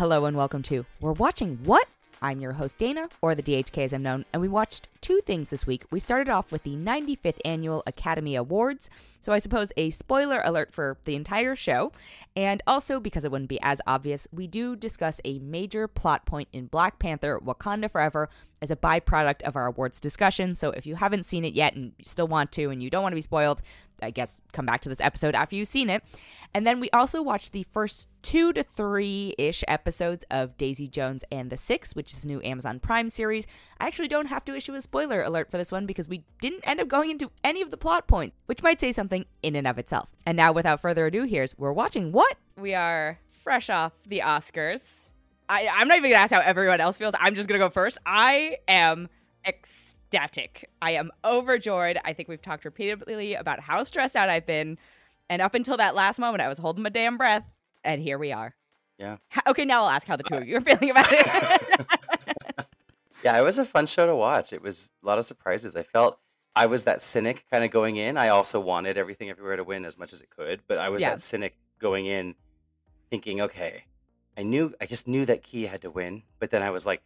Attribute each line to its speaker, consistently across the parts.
Speaker 1: Hello and welcome to We're Watching What? I'm your host Dana, or the DHK as I'm known, and we watched two things this week. We started off with the 95th Annual Academy Awards, so I suppose a spoiler alert for the entire show. And also, because it wouldn't be as obvious, we do discuss a major plot point in Black Panther Wakanda Forever as a byproduct of our awards discussion. So if you haven't seen it yet and still want to and you don't want to be spoiled, I guess come back to this episode after you've seen it. And then we also watched the first two to three ish episodes of Daisy Jones and the Six, which is a new Amazon Prime series. I actually don't have to issue a spoiler alert for this one because we didn't end up going into any of the plot points, which might say something in and of itself. And now, without further ado, here's we're watching what? We are fresh off the Oscars. I, I'm not even gonna ask how everyone else feels. I'm just gonna go first. I am ecstatic. I am overjoyed. I think we've talked repeatedly about how stressed out I've been. And up until that last moment, I was holding my damn breath. And here we are.
Speaker 2: Yeah.
Speaker 1: H- Okay, now I'll ask how the two of uh, you are feeling about it.
Speaker 2: Yeah, it was a fun show to watch. It was a lot of surprises. I felt I was that cynic kind of going in. I also wanted everything everywhere to win as much as it could, but I was
Speaker 1: Yeah.
Speaker 2: that cynic going in thinking, okay, I knew I just knew that Ke had to win, but then I was like,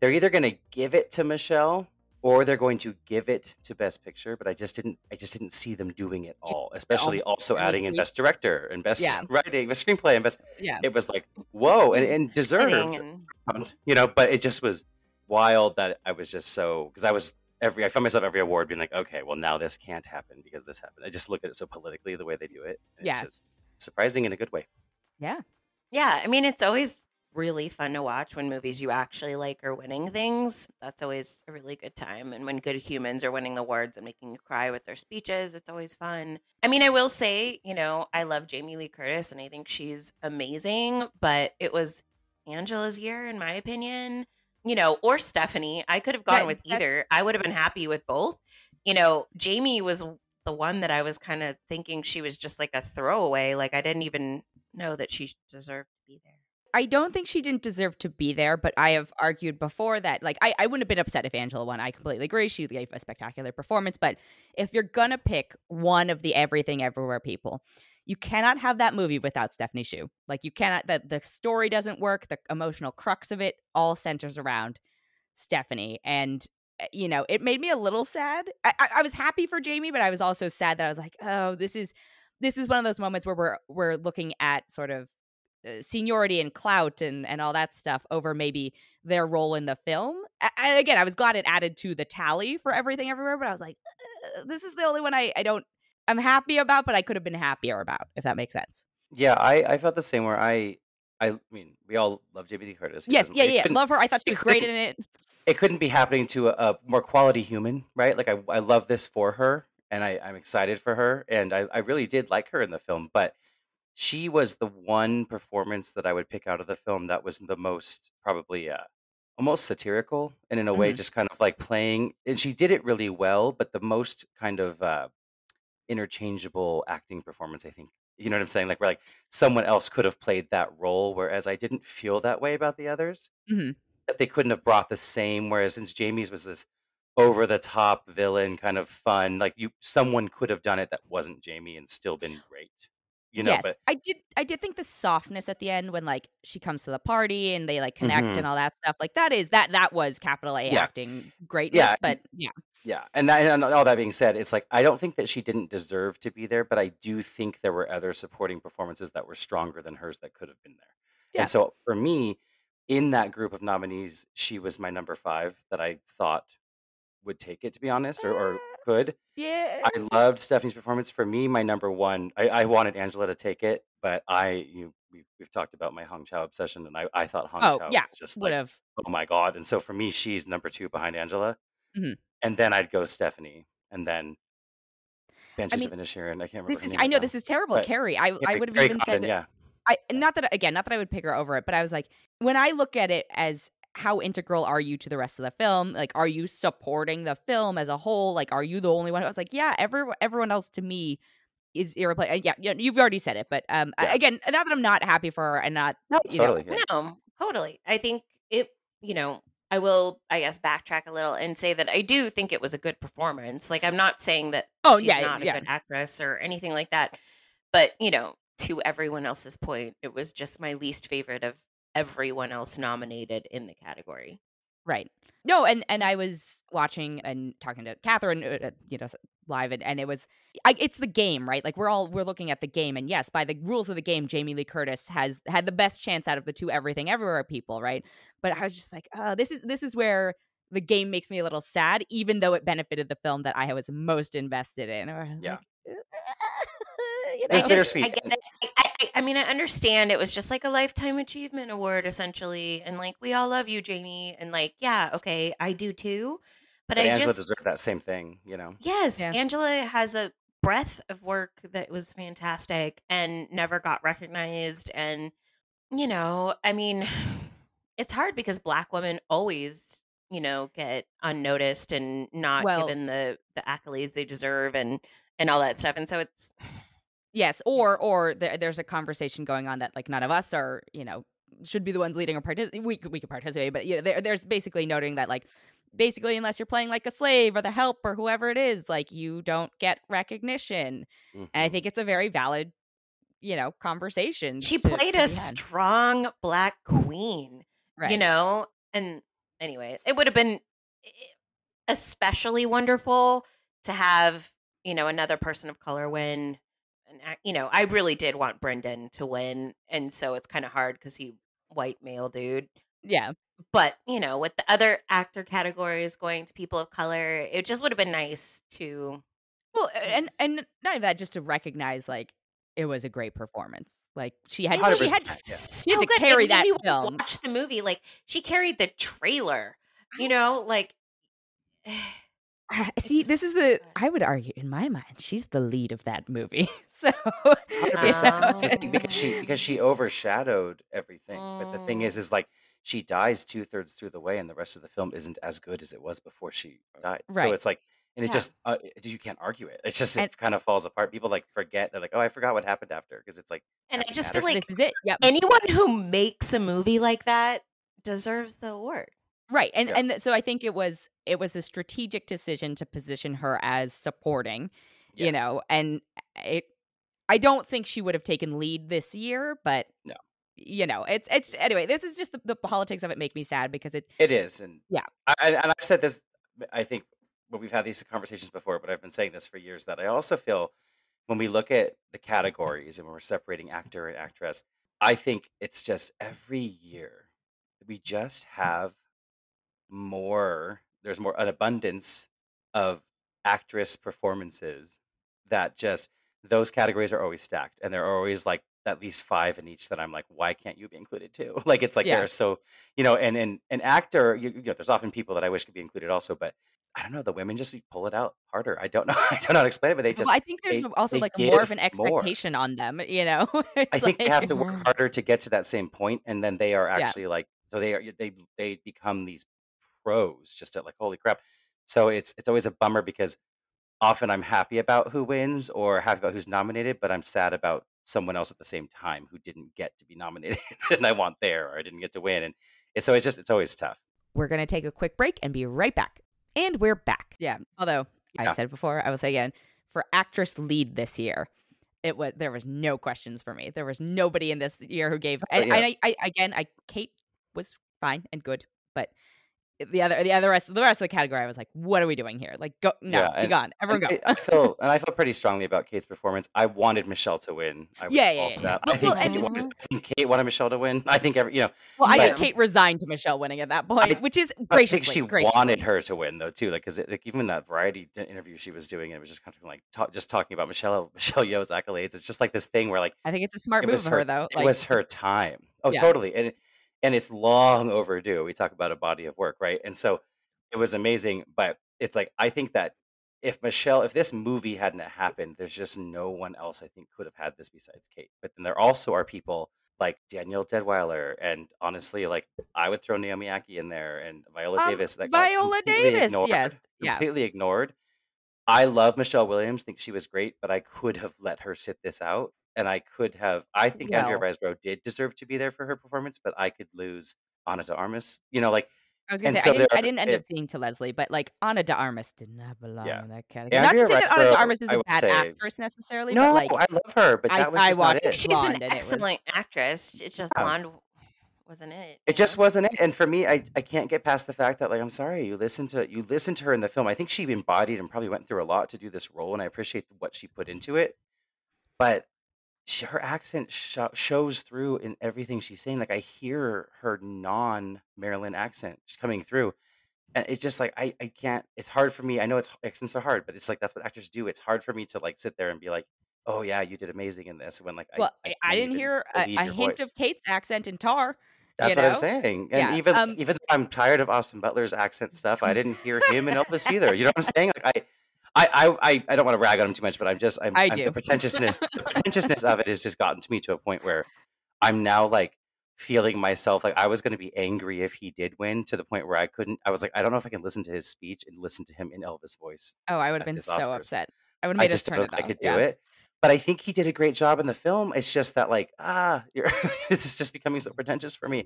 Speaker 2: they're either going to give it to Michelle or they're going to give it to Best Picture, but I just didn't I just didn't see them doing it all, especially also adding in. Best Director and Best
Speaker 1: Yeah.
Speaker 2: Writing, Best Screenplay and Best
Speaker 1: yeah.
Speaker 2: it was like, whoa, and, and deserved
Speaker 3: and- um,
Speaker 2: you know but it just was wild that i was just so because i was every i found myself every award being like okay well now this can't happen because this happened i just look at it so politically the way they do it and
Speaker 1: Yeah.
Speaker 2: it's just surprising in a good way
Speaker 1: Yeah.
Speaker 3: Yeah, I mean, it's always really fun to watch when movies you actually like are winning things. That's always a really good time. And when good humans are winning the awards and making you cry with their speeches, it's always fun. I mean, I will say, you know, I love Jamie Lee Curtis and I think she's amazing, but it was Angela's year, in my opinion, you know, or Stephanie. I could have gone
Speaker 1: That-
Speaker 3: with either. I would have been happy with both. You know, Jamie was the one that I was kind of thinking she was just like a throwaway. Like, I didn't even know that she deserved to be there.
Speaker 1: I don't think she didn't deserve to be there, but I have argued before that, like, I, I wouldn't have been upset if Angela won. I completely agree. She gave a spectacular performance. But if you're going to pick one of the everything everywhere people, you cannot have that movie without Stephanie Hsu. Like, you cannot, the, the story doesn't work. The emotional crux of it all centers around Stephanie. And, uh, you know, it made me a little sad. I, I, I was happy for Jamie, but I was also sad that I was like, oh, this is. This is one of those moments where we're we're looking at sort of uh, seniority and clout and and all that stuff over maybe their role in the film. And again, I was glad it added to the tally for everything everywhere, but I was like, "Uh, this is the only one I I don't I'm happy about, but I could have been happier about if that makes sense.
Speaker 2: yeah i i felt the same where i i mean we all love jamie lee curtis
Speaker 1: Yes, yeah, yeah, love her. I thought she was great in it.
Speaker 2: it couldn't be happening to a, a more quality human, right? Like I, I love this for her, and I, I'm excited for her, and I, I really did like her in the film. But she was the one performance that I would pick out of the film that was the most probably uh, almost satirical, and in a way,
Speaker 1: Mhm.
Speaker 2: just kind of like playing. And she did it really well, but the most kind of uh, interchangeable acting performance, I think. You know what I'm saying? Like we're like someone else could have played that role, whereas I didn't feel that way about the others
Speaker 1: Mhm.
Speaker 2: that they couldn't have brought the same. Whereas since Jamie's was this over the top villain, kind of fun, like you, someone could have done it that wasn't Jamie and still been great. You know,
Speaker 1: yes,
Speaker 2: but
Speaker 1: I did. I did think the softness at the end when like she comes to the party and they like connect
Speaker 2: Mhm.
Speaker 1: and all that stuff. Like that is that that was capital A
Speaker 2: Yeah.
Speaker 1: acting greatness.
Speaker 2: Yeah,
Speaker 1: but yeah,
Speaker 2: yeah. And, that, and all that being said, it's like I don't think that she didn't deserve to be there, but I do think there were other supporting performances that were stronger than hers that could have been there.
Speaker 1: Yeah.
Speaker 2: And so for me, in that group of nominees, she was my number five that I thought would take it, to be honest, or, or could.
Speaker 1: yeah.
Speaker 2: I loved Stephanie's performance. For me, my number one, I, I wanted Angela to take it, but I, you, we've, we've talked about my Hong Chau obsession, and I, I thought Hong
Speaker 1: oh
Speaker 2: Chau
Speaker 1: yeah,
Speaker 2: was just
Speaker 1: would
Speaker 2: like,
Speaker 1: have.
Speaker 2: oh my god. And so for me, she's number two behind Angela,
Speaker 1: Mhm.
Speaker 2: and then I'd go Stephanie, and then Banshees
Speaker 1: mean,
Speaker 2: of Inisherin. I can't remember.
Speaker 1: This is. I know
Speaker 2: now.
Speaker 1: this is terrible,
Speaker 2: But-
Speaker 1: Kerry. I I would have even said that.
Speaker 2: yeah.
Speaker 1: I not that again, not that I would pick her over it, but I was like, when I look at it as how integral are you to the rest of the film? Like, are you supporting the film as a whole? Like, are you the only one? I was like, yeah, everyone, everyone else to me is irreplaceable. Yeah, yeah, you've already said it, but um,
Speaker 2: Yeah.
Speaker 1: again, not that I'm not happy for her and not,
Speaker 2: No,
Speaker 1: you know,
Speaker 2: totally. yeah.
Speaker 3: No, totally. I think it, you know, I will, I guess, backtrack a little and say that I do think it was a good performance. Like, I'm not saying that
Speaker 1: Oh,
Speaker 3: she's
Speaker 1: yeah,
Speaker 3: not a good actress or anything like that. But, you know, to everyone else's point, it was just my least favorite of everyone else nominated in the category.
Speaker 1: Right. No, and and I was watching and talking to Catherine, uh, uh, you know, live, and, and it was, I, it's the game, right? Like we're all we're looking at the game, and yes, by the rules of the game, Jamie Lee Curtis has had the best chance out of the two Everything Everywhere people, right? But I was just like, oh, this is this is where the game makes me a little sad, even though it benefited the film that I was most invested in. I was
Speaker 2: Yeah.
Speaker 1: like, you
Speaker 2: It's
Speaker 1: know?
Speaker 2: bittersweet.
Speaker 3: I, get it. I, I, I mean, I understand it was just like a lifetime achievement award, essentially, and like we all love you, Jamie, and like, yeah, okay, I do too, but,
Speaker 2: But
Speaker 3: I
Speaker 2: Angela
Speaker 3: just
Speaker 2: deserved that same thing, you know.
Speaker 3: yes,
Speaker 1: Yeah.
Speaker 3: Angela has a breadth of work that was fantastic and never got recognized, and you know, I mean, it's hard because black women always you know get unnoticed and not
Speaker 1: Well-
Speaker 3: given the the accolades they deserve and and all that stuff and so it's
Speaker 1: Yes, or or there, there's a conversation going on that like none of us are, you know, should be the ones leading or participate. We could- we could participate, but you know, there, there's basically noting that like basically unless you're playing like a slave or the help or whoever it is, like you don't get recognition. And I
Speaker 2: Mhm.
Speaker 1: think it's a very valid, you know, conversation.
Speaker 3: she
Speaker 1: to-
Speaker 3: played
Speaker 1: to
Speaker 3: a strong black queen
Speaker 1: right.
Speaker 3: you know and anyway it would have been especially wonderful to have you know another person of color win and you know i really did want brendan to win and so it's kind of hard because he white male dude
Speaker 1: Yeah,
Speaker 3: but you know with the other actor categories going to people of color it just would have been nice to
Speaker 1: well, and and not even that, just to recognize like it was a great performance. Like she had, she had
Speaker 3: so
Speaker 1: she had to
Speaker 3: good.
Speaker 1: Carry that film.
Speaker 3: Watch the movie. Like she carried the trailer. You know, like
Speaker 1: See,
Speaker 3: just
Speaker 1: this is the. I would argue in my mind, she's the lead of that movie. So you know,
Speaker 3: Oh.
Speaker 2: I think because she because she overshadowed everything. But the thing is,
Speaker 3: Mm.
Speaker 2: is like she dies two thirds through the way, and the rest of the film isn't as good as it was before she died.
Speaker 1: Right.
Speaker 2: So it's like, and it
Speaker 3: Yeah.
Speaker 2: just uh, you can't argue it. It's just
Speaker 1: And-
Speaker 2: it kind of falls apart. People like forget. They're like, oh, I forgot what happened after because it's like
Speaker 3: and I just
Speaker 2: matter.
Speaker 3: feel like
Speaker 1: this is it. Yep.
Speaker 3: anyone who makes a movie like that deserves the award.
Speaker 1: Right. And
Speaker 2: Yeah.
Speaker 1: and so I think it was it was a strategic decision to position her as supporting,
Speaker 2: Yeah.
Speaker 1: you know, and eh, it I don't think she would have taken lead this year, but
Speaker 2: No.
Speaker 1: You know, it's it's anyway, this is just the, the politics of it make me sad because it
Speaker 2: It is, and
Speaker 1: Yeah.
Speaker 2: I, and I've said this. I think when we've had these conversations before, but I've been saying this for years that I also feel when we look at the categories and when we're separating actor and actress, I think it's just every year we just mm. have more. There's more an abundance of actress performances that just those categories are always stacked, and there are always like at least five in each that I'm like, why can't you be included too? Like it's like
Speaker 1: Yeah.
Speaker 2: they're so you know, and and an actor, you, you know, there's often people that I wish could be included also, but I don't know, the women just pull it out harder. I don't know, I don't know how to explain it, but they just
Speaker 1: well, I think there's
Speaker 2: they-
Speaker 1: also
Speaker 2: they
Speaker 1: like more of an
Speaker 2: more.
Speaker 1: expectation on them, you know.
Speaker 2: I think they have to work harder to get to that same point, and then they are
Speaker 1: Yeah.
Speaker 2: actually like so they are they they become these pros just at like holy crap. So it's it's always a bummer because often I'm happy about who wins or happy about who's nominated, but I'm sad about someone else at the same time who didn't get to be nominated and I want there or I didn't get to win, and it's always just it's always tough.
Speaker 1: We're going to take a quick break and be right back. And we're back. Yeah. Although
Speaker 2: Yeah.
Speaker 1: I said it before, I will say again for actress lead this year, it was there was no questions for me. There was nobody in this year who gave. Oh, and,
Speaker 2: Oh, yeah.
Speaker 1: and I, I again, I Kate was fine and good, but Eh, the other the other rest the rest of the category, I was like, what are we doing here? Like, go no,
Speaker 2: Yeah,
Speaker 1: be gone, everyone
Speaker 2: And
Speaker 1: go.
Speaker 2: I, I feel and I felt pretty strongly about Kate's performance. I wanted Michelle to win. I was
Speaker 1: Yeah, yeah,
Speaker 2: for
Speaker 1: yeah.
Speaker 2: that.
Speaker 1: Well,
Speaker 2: I think
Speaker 1: well,
Speaker 2: Kate wanted- I think Kate wanted Michelle to win. I think every you know
Speaker 1: well, I think Kate resigned to Michelle winning at that point,
Speaker 2: I-
Speaker 1: which is
Speaker 2: I think she
Speaker 1: graciously.
Speaker 2: wanted her to win though too, like because like even that variety interview she was doing, it was just kind of like ta- just talking about Michelle Michelle Yeoh's accolades. It's just like this thing where like
Speaker 1: I think it's a smart
Speaker 2: it
Speaker 1: move of her,
Speaker 2: her,
Speaker 1: though.
Speaker 2: it
Speaker 1: Like,
Speaker 2: was her time. Oh,
Speaker 1: Yeah.
Speaker 2: totally, and and it's long overdue. We talk about a body of work, right? And so it was amazing, but it's like I think that if Michelle, if this movie hadn't happened, there's just no one else I think could have had this besides Kate. But then there also are people like Danielle Deadwyler, and honestly, like I would throw Naomi Ackie in there and Viola
Speaker 1: Um,
Speaker 2: Davis. That
Speaker 1: Viola Davis,
Speaker 2: ignored,
Speaker 1: yes, yeah.
Speaker 2: completely ignored. I love Michelle Williams. Think she was great, but I could have let her sit this out, and I could have. I think Andrea
Speaker 1: Well-
Speaker 2: Riseborough did deserve to be there for her performance, but I could lose Ana de Armas. You know, like
Speaker 1: I was gonna say
Speaker 2: so
Speaker 1: I didn't,
Speaker 2: there
Speaker 1: I didn't end
Speaker 2: it-
Speaker 1: up seeing to Leslie, but like Ana de Armas did not belong
Speaker 2: Yeah.
Speaker 1: in that category. not
Speaker 2: Andrea
Speaker 1: to say that Ana de Armas is a bad
Speaker 2: say-
Speaker 1: actress necessarily,
Speaker 2: no,
Speaker 1: but like
Speaker 2: I love her, but
Speaker 1: I-
Speaker 2: that was
Speaker 1: I
Speaker 2: just not it.
Speaker 3: She's an
Speaker 1: and it was-
Speaker 3: excellent actress. It's just
Speaker 2: Yeah.
Speaker 3: blonde wasn't it.
Speaker 2: It
Speaker 3: you
Speaker 2: just
Speaker 3: know?
Speaker 2: wasn't it. And for me, I I can't get past the fact that like I'm sorry, you listen to you listen to her in the film. I think she embodied and probably went through a lot to do this role, and I appreciate what she put into it. But she, her accent sho shows through in everything she's saying. Like I hear her non Maryland accent coming through, and it's just like I I can't. It's hard for me. I know it's accents are hard, but it's like that's what actors do. It's hard for me to like sit there and be like, oh yeah, you did amazing in this when like I
Speaker 1: Well,
Speaker 2: I
Speaker 1: I I
Speaker 2: can't
Speaker 1: didn't
Speaker 2: even
Speaker 1: hear a,
Speaker 2: believe
Speaker 1: a
Speaker 2: your
Speaker 1: hint
Speaker 2: voice.
Speaker 1: of Kate's accent in Tár. You
Speaker 2: That's what I'm
Speaker 1: know?
Speaker 2: saying. And
Speaker 1: Yeah.
Speaker 2: even
Speaker 1: Um.
Speaker 2: even though I'm tired of Austin Butler's accent stuff, I didn't hear him in Elvis either. You know what I'm saying? Like I, I, I, I I don't want to rag on him too much, but I'm just I'm,
Speaker 1: I
Speaker 2: I'm the pretentiousness the pretentiousness of it has just gotten to me to a point where I'm now like feeling myself like I was going to be angry if he did win to the point where I couldn't. I was like, I don't know if I can listen to his speech and listen to him in Elvis voice
Speaker 1: Oh, I would have been so
Speaker 2: Oscars.
Speaker 1: upset. I would have made us
Speaker 2: just
Speaker 1: turn
Speaker 2: don't
Speaker 1: it
Speaker 2: know if I could do
Speaker 1: Yeah.
Speaker 2: it. But I think he did a great job in the film. It's just that like ah, this is just becoming so pretentious for me.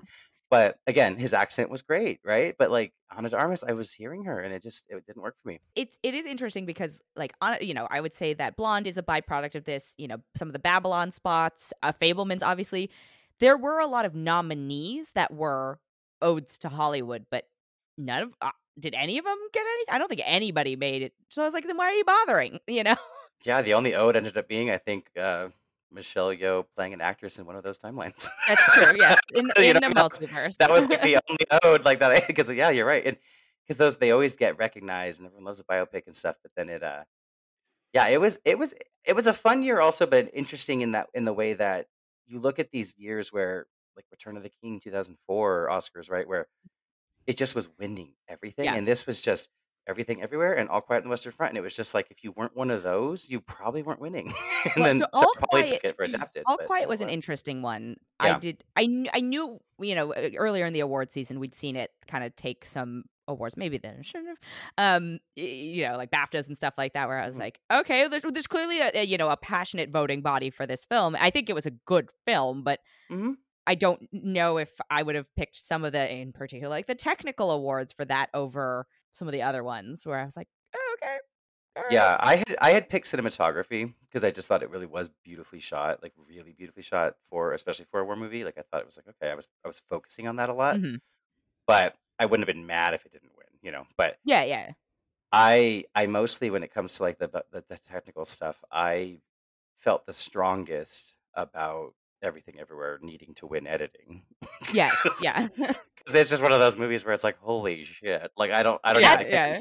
Speaker 2: But again, his accent was great, right? But like Ana de Armas, I was hearing her, and it just it didn't work for me.
Speaker 1: it's it is interesting because like on you know I would say that Blonde is a byproduct of this. You know some of the Babylon spots, uh, Fabelman's obviously. There were a lot of nominees that were odes to Hollywood, but none of uh, did any of them get any? I don't think anybody made it. So I was like, then why are you bothering? You know?
Speaker 2: Yeah, the only ode ended up being, I think, uh, Michelle Yeoh playing an actress in one of those timelines.
Speaker 1: That's true. Yes, in in
Speaker 2: know,
Speaker 1: the multiverse.
Speaker 2: that was the only ode like that. Because yeah, you're right, and because those they always get recognized, and everyone loves a biopic and stuff. But then it, uh, yeah, it was it was it was a fun year also, but interesting in that in the way that you look at these years where like Return of the King 2004 Oscars, right, where it just was winning everything,
Speaker 1: yeah.
Speaker 2: and this was just everything everywhere and all quiet on the western front and it was just like if you weren't one of those you probably weren't winning and
Speaker 1: Well,
Speaker 2: then
Speaker 1: so All
Speaker 2: probably took
Speaker 1: Quiet,
Speaker 2: it for adapted
Speaker 1: All Quiet was an interesting one. I did. I kn- I knew you know earlier in the award season we'd seen it kind of take some awards. Maybe then shouldn't have. Um, you know, like BAFTAs and stuff like that. Where I was
Speaker 2: Mhm.
Speaker 1: like, okay, there's there's clearly a, a you know a passionate voting body for this film. I think it was a good film, but
Speaker 2: hmm
Speaker 1: I don't know if I would have picked some of the, in particular, like the technical awards for that over some of the other ones. Where I was like, oh, okay, right,
Speaker 2: yeah i had i had picked cinematography because i just thought it really was beautifully shot like really beautifully shot for especially for a war movie like i thought it was like okay i was i was focusing on that a lot
Speaker 1: hmm
Speaker 2: but i wouldn't have been mad if it didn't win you know but
Speaker 1: yeah, yeah,
Speaker 2: i i mostly when it comes to like the the, the technical stuff i felt the strongest about everything everywhere needing to win editing
Speaker 1: yes, yeah,
Speaker 2: because it's just one of those movies where it's like holy shit like i don't i don't
Speaker 1: yeah,
Speaker 2: even
Speaker 1: yeah.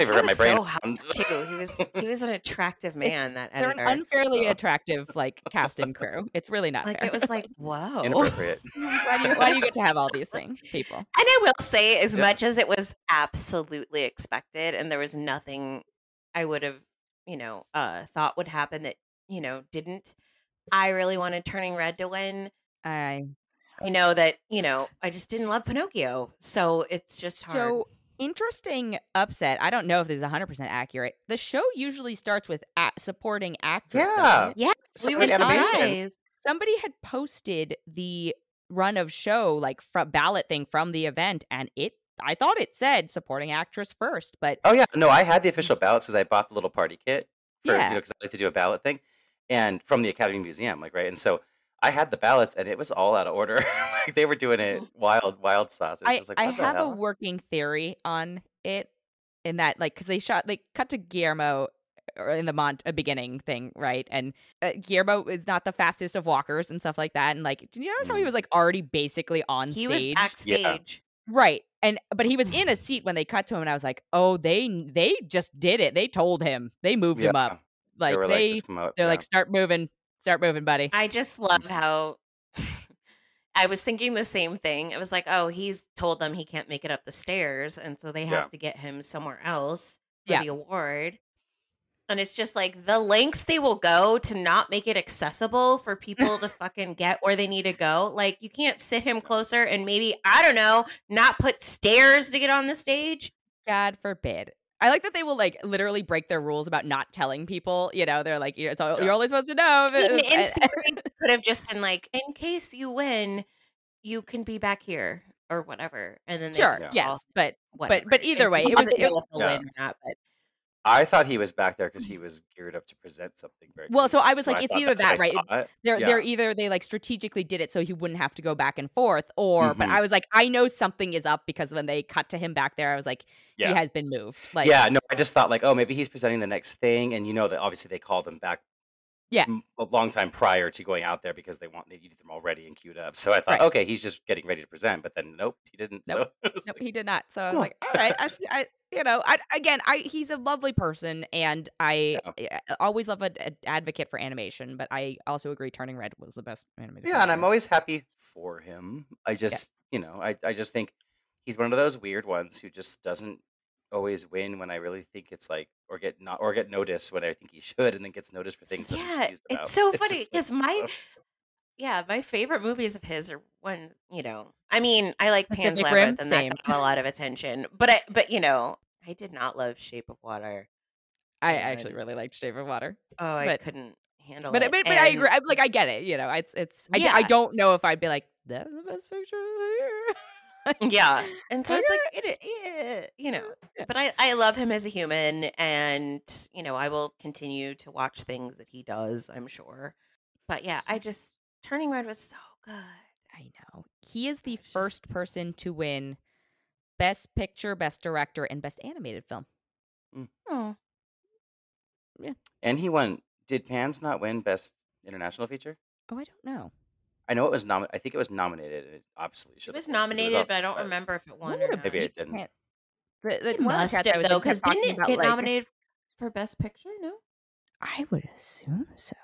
Speaker 2: I my brain
Speaker 3: so hot too. He was he was an attractive
Speaker 1: It's
Speaker 3: man, that
Speaker 1: they're an
Speaker 3: editor.
Speaker 1: unfairly attractive like cast and crew. It's really not
Speaker 3: Like
Speaker 1: fair.
Speaker 3: it was like, whoa.
Speaker 2: inappropriate
Speaker 1: why do you why do you get to have all these things, people?
Speaker 3: And I will say, as
Speaker 2: yeah
Speaker 3: much as it was absolutely expected, and there was nothing I would have, you know, uh, thought would happen that you know didn't. I really wanted Turning Red to win.
Speaker 1: I
Speaker 3: I know that you know I just didn't love Pinocchio, so it's just hard.
Speaker 1: so interesting upset. I don't know if this is 100% accurate. The show usually starts with a- supporting actors,
Speaker 2: yeah?
Speaker 3: Yeah, we were surprised.
Speaker 1: Somebody had posted the run of show like ballot thing from the event and it I thought it said supporting actress first, but
Speaker 2: Oh yeah, no, I had the mm. official ballots because I bought the little party kit for you know because I like to do a ballot thing, and from the Academy Museum, like right, and so I had the ballots and it was all out of order. like they were doing it wild, wild sauce. It was
Speaker 1: I
Speaker 2: like
Speaker 1: I
Speaker 2: what the
Speaker 1: have a working theory on it in that like because they shot they cut to Guillermo or in the Mont uh, beginning thing right and uh, Guillermo is not the fastest of walkers and stuff like that and like did you notice how he
Speaker 2: Mm.
Speaker 1: was like already basically on stage
Speaker 3: He was
Speaker 1: stage
Speaker 2: Yeah,
Speaker 3: backstage.
Speaker 1: right and but he was in a seat when they cut to him and I was like oh they they just did it they told him they moved him up
Speaker 2: yeah. They
Speaker 1: like
Speaker 2: like,
Speaker 1: they
Speaker 2: just come out.
Speaker 1: they're
Speaker 2: Yeah,
Speaker 1: like start moving start moving buddy
Speaker 3: I just love how I was thinking the same thing. It was like, oh, he's told them he can't make it up the stairs, and so they
Speaker 2: yeah,
Speaker 3: have to get him somewhere else for
Speaker 1: yeah
Speaker 3: the award. And it's just like the lengths they will go to not make it accessible for people to fucking get where they need to go. Like you can't sit him closer and maybe, I don't know, not put stairs to get on the stage.
Speaker 1: God forbid. I like that they will like literally break their rules about not telling people. You know, they're like, you're, it's all,
Speaker 2: yeah.
Speaker 1: you're only supposed to know.
Speaker 3: In, in theory, it could have just been like, in case you win, you can be back here or whatever. And then they
Speaker 1: sure,
Speaker 3: all oh,
Speaker 1: yes, but
Speaker 3: whatever.
Speaker 1: but but either way, it was it,
Speaker 3: if they'll
Speaker 2: Yeah.
Speaker 3: win or not, but
Speaker 2: I thought he was back there because he was geared up to present something very.
Speaker 1: Well, so. I was like, it's either that, right? It- They're
Speaker 2: Yeah.
Speaker 1: they're either they like strategically did it so he wouldn't have to go back and forth, or but
Speaker 2: Mhm.
Speaker 1: I was like, I know something is up because when they cut to him back there, I was like,
Speaker 2: Yeah.
Speaker 1: he has been moved. Like,
Speaker 2: yeah, no, I just thought like, oh, maybe he's presenting the next thing, and you know that obviously they called him back.
Speaker 1: Yeah.
Speaker 2: a long time prior to going out there because they want they needed them all ready and queued up. So I thought,
Speaker 1: Right.
Speaker 2: okay, he's just getting ready to present, but then nope, he didn't.
Speaker 1: Nope.
Speaker 2: So
Speaker 1: Nope,
Speaker 2: like,
Speaker 1: he did not. So I was like, all right, I, I you know, I again, I he's a lovely person, and I uh, always love an advocate for animation, but I also agree Turning Red was the best animated.
Speaker 2: yeah, and I'm always happy for him. I just, you know, I I just think he's one of those weird ones who just doesn't always win when I really think it's like or get not or get noticed when I think he should, and then gets noticed for things.
Speaker 3: Yeah,
Speaker 2: confused about.
Speaker 3: it's so funny
Speaker 2: just like,
Speaker 3: my
Speaker 2: ugh.
Speaker 3: yeah, my favorite movies of his are when you know. I mean, I like Pan's
Speaker 1: Pacific Rim,
Speaker 3: Labyrinth, and that
Speaker 1: same.
Speaker 3: got a lot of attention. But I, but you know, I did not love Shape of Water.
Speaker 1: I
Speaker 3: and-
Speaker 1: actually really liked Shape of Water,
Speaker 3: Oh, I
Speaker 1: But-
Speaker 3: couldn't handle
Speaker 1: but
Speaker 3: it.
Speaker 1: but, but I agree. I'm like, I get it. You know, it's it's. I, d- I
Speaker 3: Yeah.
Speaker 1: don't know if I'd be like that's the best picture of the year.
Speaker 3: Yeah, and so it's like it, yeah, you know.
Speaker 1: Yeah.
Speaker 3: But I I love him as a human, and you know, I will continue to watch things that he does. I'm sure. But yeah, I just Turning Red was so good.
Speaker 1: I know. He is the
Speaker 3: It's
Speaker 1: first
Speaker 3: just-
Speaker 1: person to win Best Picture, Best Director, and Best Animated Film.
Speaker 3: Oh, Yeah.
Speaker 2: And he won. Did Pans not win Best International Feature?
Speaker 1: Oh, I don't know.
Speaker 2: I know it was nominated. I think it was nominated. and It obviously should.
Speaker 3: it was nominated, but I don't remember if it won or
Speaker 1: if
Speaker 3: not.
Speaker 2: Maybe
Speaker 1: he
Speaker 2: it didn't.
Speaker 1: can't- The, the,
Speaker 3: It
Speaker 1: one of
Speaker 3: must have though, because didn't it
Speaker 1: about,
Speaker 3: get
Speaker 1: like-
Speaker 3: nominated for Best Picture? No,
Speaker 1: I would assume so.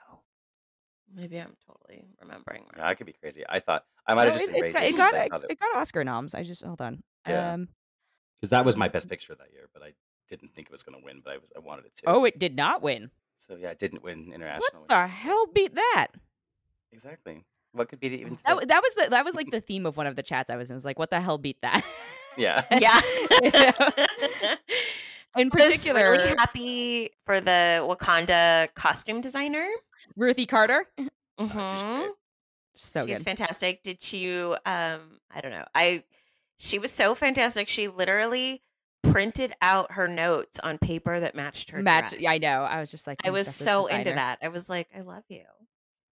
Speaker 3: maybe I'm totally remembering.
Speaker 2: Yeah,
Speaker 3: wrong.
Speaker 2: I could be crazy. I thought I might
Speaker 1: No,
Speaker 2: have just
Speaker 1: it,
Speaker 2: been
Speaker 1: it got, it, got, it,
Speaker 2: it-
Speaker 1: it got Oscar noms. I just hold on.
Speaker 2: Yeah.
Speaker 1: Um,
Speaker 2: because that was my best picture that year, but I didn't think it was going to win, but I was I wanted it to.
Speaker 1: oh, it did not win.
Speaker 2: so yeah, it didn't win
Speaker 1: internationally.
Speaker 2: What
Speaker 1: the hell beat that?
Speaker 2: Exactly. What could beat it even?
Speaker 1: That, that was the that was like the theme of one of the chats I was in. It was like, what the hell beat that?
Speaker 2: yeah.
Speaker 3: Yeah.
Speaker 1: In
Speaker 3: was
Speaker 1: particular,
Speaker 3: really happy for the Wakanda costume designer.
Speaker 1: Ruthie Carter.
Speaker 2: Oh, she's
Speaker 3: Mhm.
Speaker 1: So
Speaker 3: She's
Speaker 1: good.
Speaker 3: fantastic. Did you um I don't know. I she was so fantastic. She literally printed out her notes on paper that matched her
Speaker 1: Match.
Speaker 3: dress.
Speaker 1: Yeah, I know. I was just like,
Speaker 3: I
Speaker 1: "Oh,
Speaker 3: was
Speaker 1: that's a
Speaker 3: so into that. I was like, I love you.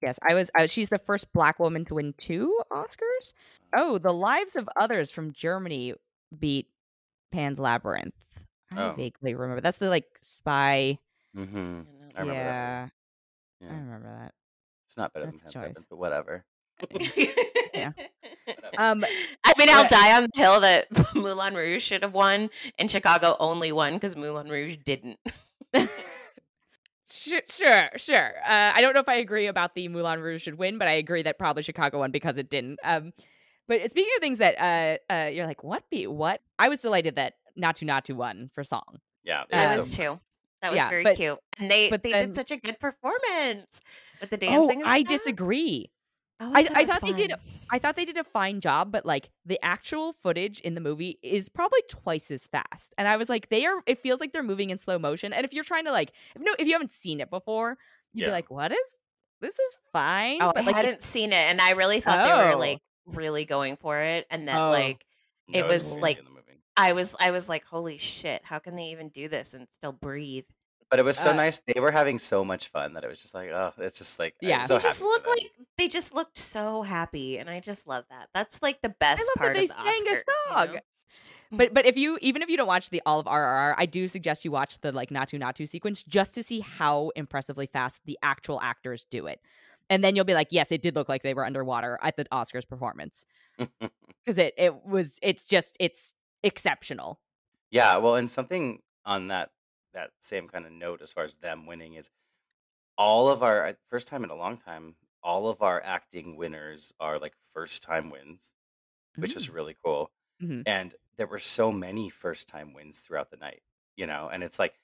Speaker 1: Yes, I was. Uh, she's the first Black woman to win two Oscars. Oh, The Lives of Others from Germany beat Pan's Labyrinth. I
Speaker 2: Oh.
Speaker 1: vaguely remember. That's the like spy.
Speaker 2: Mm-hmm. I
Speaker 3: I
Speaker 2: remember that
Speaker 1: yeah,
Speaker 2: Yeah.
Speaker 1: I remember that.
Speaker 2: It's not better
Speaker 1: That's
Speaker 2: than Pan Seven,
Speaker 1: choice.
Speaker 2: but whatever.
Speaker 1: Yeah. Um,
Speaker 3: I mean, I'll
Speaker 1: but-
Speaker 3: die on the hill that Moulin Rouge should have won, and Chicago only won because Moulin Rouge didn't.
Speaker 1: Sure, sure, sure. Uh, I don't know if I agree about the Moulin Rouge should win, but I agree that probably Chicago won because it didn't. Um, but speaking of things that uh, uh, you're like, what be what? I was delighted that Naatu Naatu won for song.
Speaker 2: Yeah. It
Speaker 1: Um,
Speaker 3: That
Speaker 2: was
Speaker 3: was too. That was
Speaker 1: yeah,
Speaker 3: very
Speaker 1: but-
Speaker 3: cute, and they
Speaker 1: but
Speaker 3: they
Speaker 1: then-
Speaker 3: did such a good performance with the
Speaker 1: Oh,
Speaker 3: dancing. and
Speaker 1: I
Speaker 3: stuff.
Speaker 1: disagree.
Speaker 3: Oh,
Speaker 1: I-
Speaker 3: it
Speaker 1: I
Speaker 3: was
Speaker 1: thought they did. I thought they did a fine job, but like the actual footage in the movie is probably twice as fast. And I was like, they are. It feels like they're moving in slow motion. And if you're trying to like, if no, if you haven't seen it before, you'd
Speaker 2: Yeah.
Speaker 1: be like, what is this? Is fine.
Speaker 3: Oh,
Speaker 1: but like,
Speaker 3: I
Speaker 1: hadn't
Speaker 3: seen it, and I really thought they were
Speaker 1: Oh.
Speaker 3: like really going for it, and that
Speaker 1: Oh.
Speaker 3: like
Speaker 2: No,
Speaker 3: it was like-
Speaker 2: in the movie.
Speaker 3: I was I was like, holy shit, how can they even do this and still breathe?
Speaker 2: But it was so
Speaker 1: Uh,
Speaker 2: nice. They were having so much fun that it was just like, oh, it's just like,
Speaker 1: Yeah.
Speaker 2: So
Speaker 3: they just look like they just looked so happy, and I just love that. That's like the best
Speaker 1: love that
Speaker 3: part
Speaker 1: they
Speaker 3: of the
Speaker 1: sang
Speaker 3: Oscars.
Speaker 1: a
Speaker 3: you
Speaker 1: song.
Speaker 3: know?
Speaker 1: But but if you even if you don't watch the all of RRR, I do suggest you watch the like Naatu Naatu sequence just to see how impressively fast the actual actors do it. And then you'll be like, yes, it did look like they were underwater at the Oscars performance because it it was it's just it's exceptional.
Speaker 2: Yeah, well, and something on that that same kind of note as far as them winning is all of our uh, first time in a long time, all of our acting winners are like first time wins, which was really cool.
Speaker 1: Mhm.
Speaker 2: And there were so many first time wins throughout the night, you know, and it's like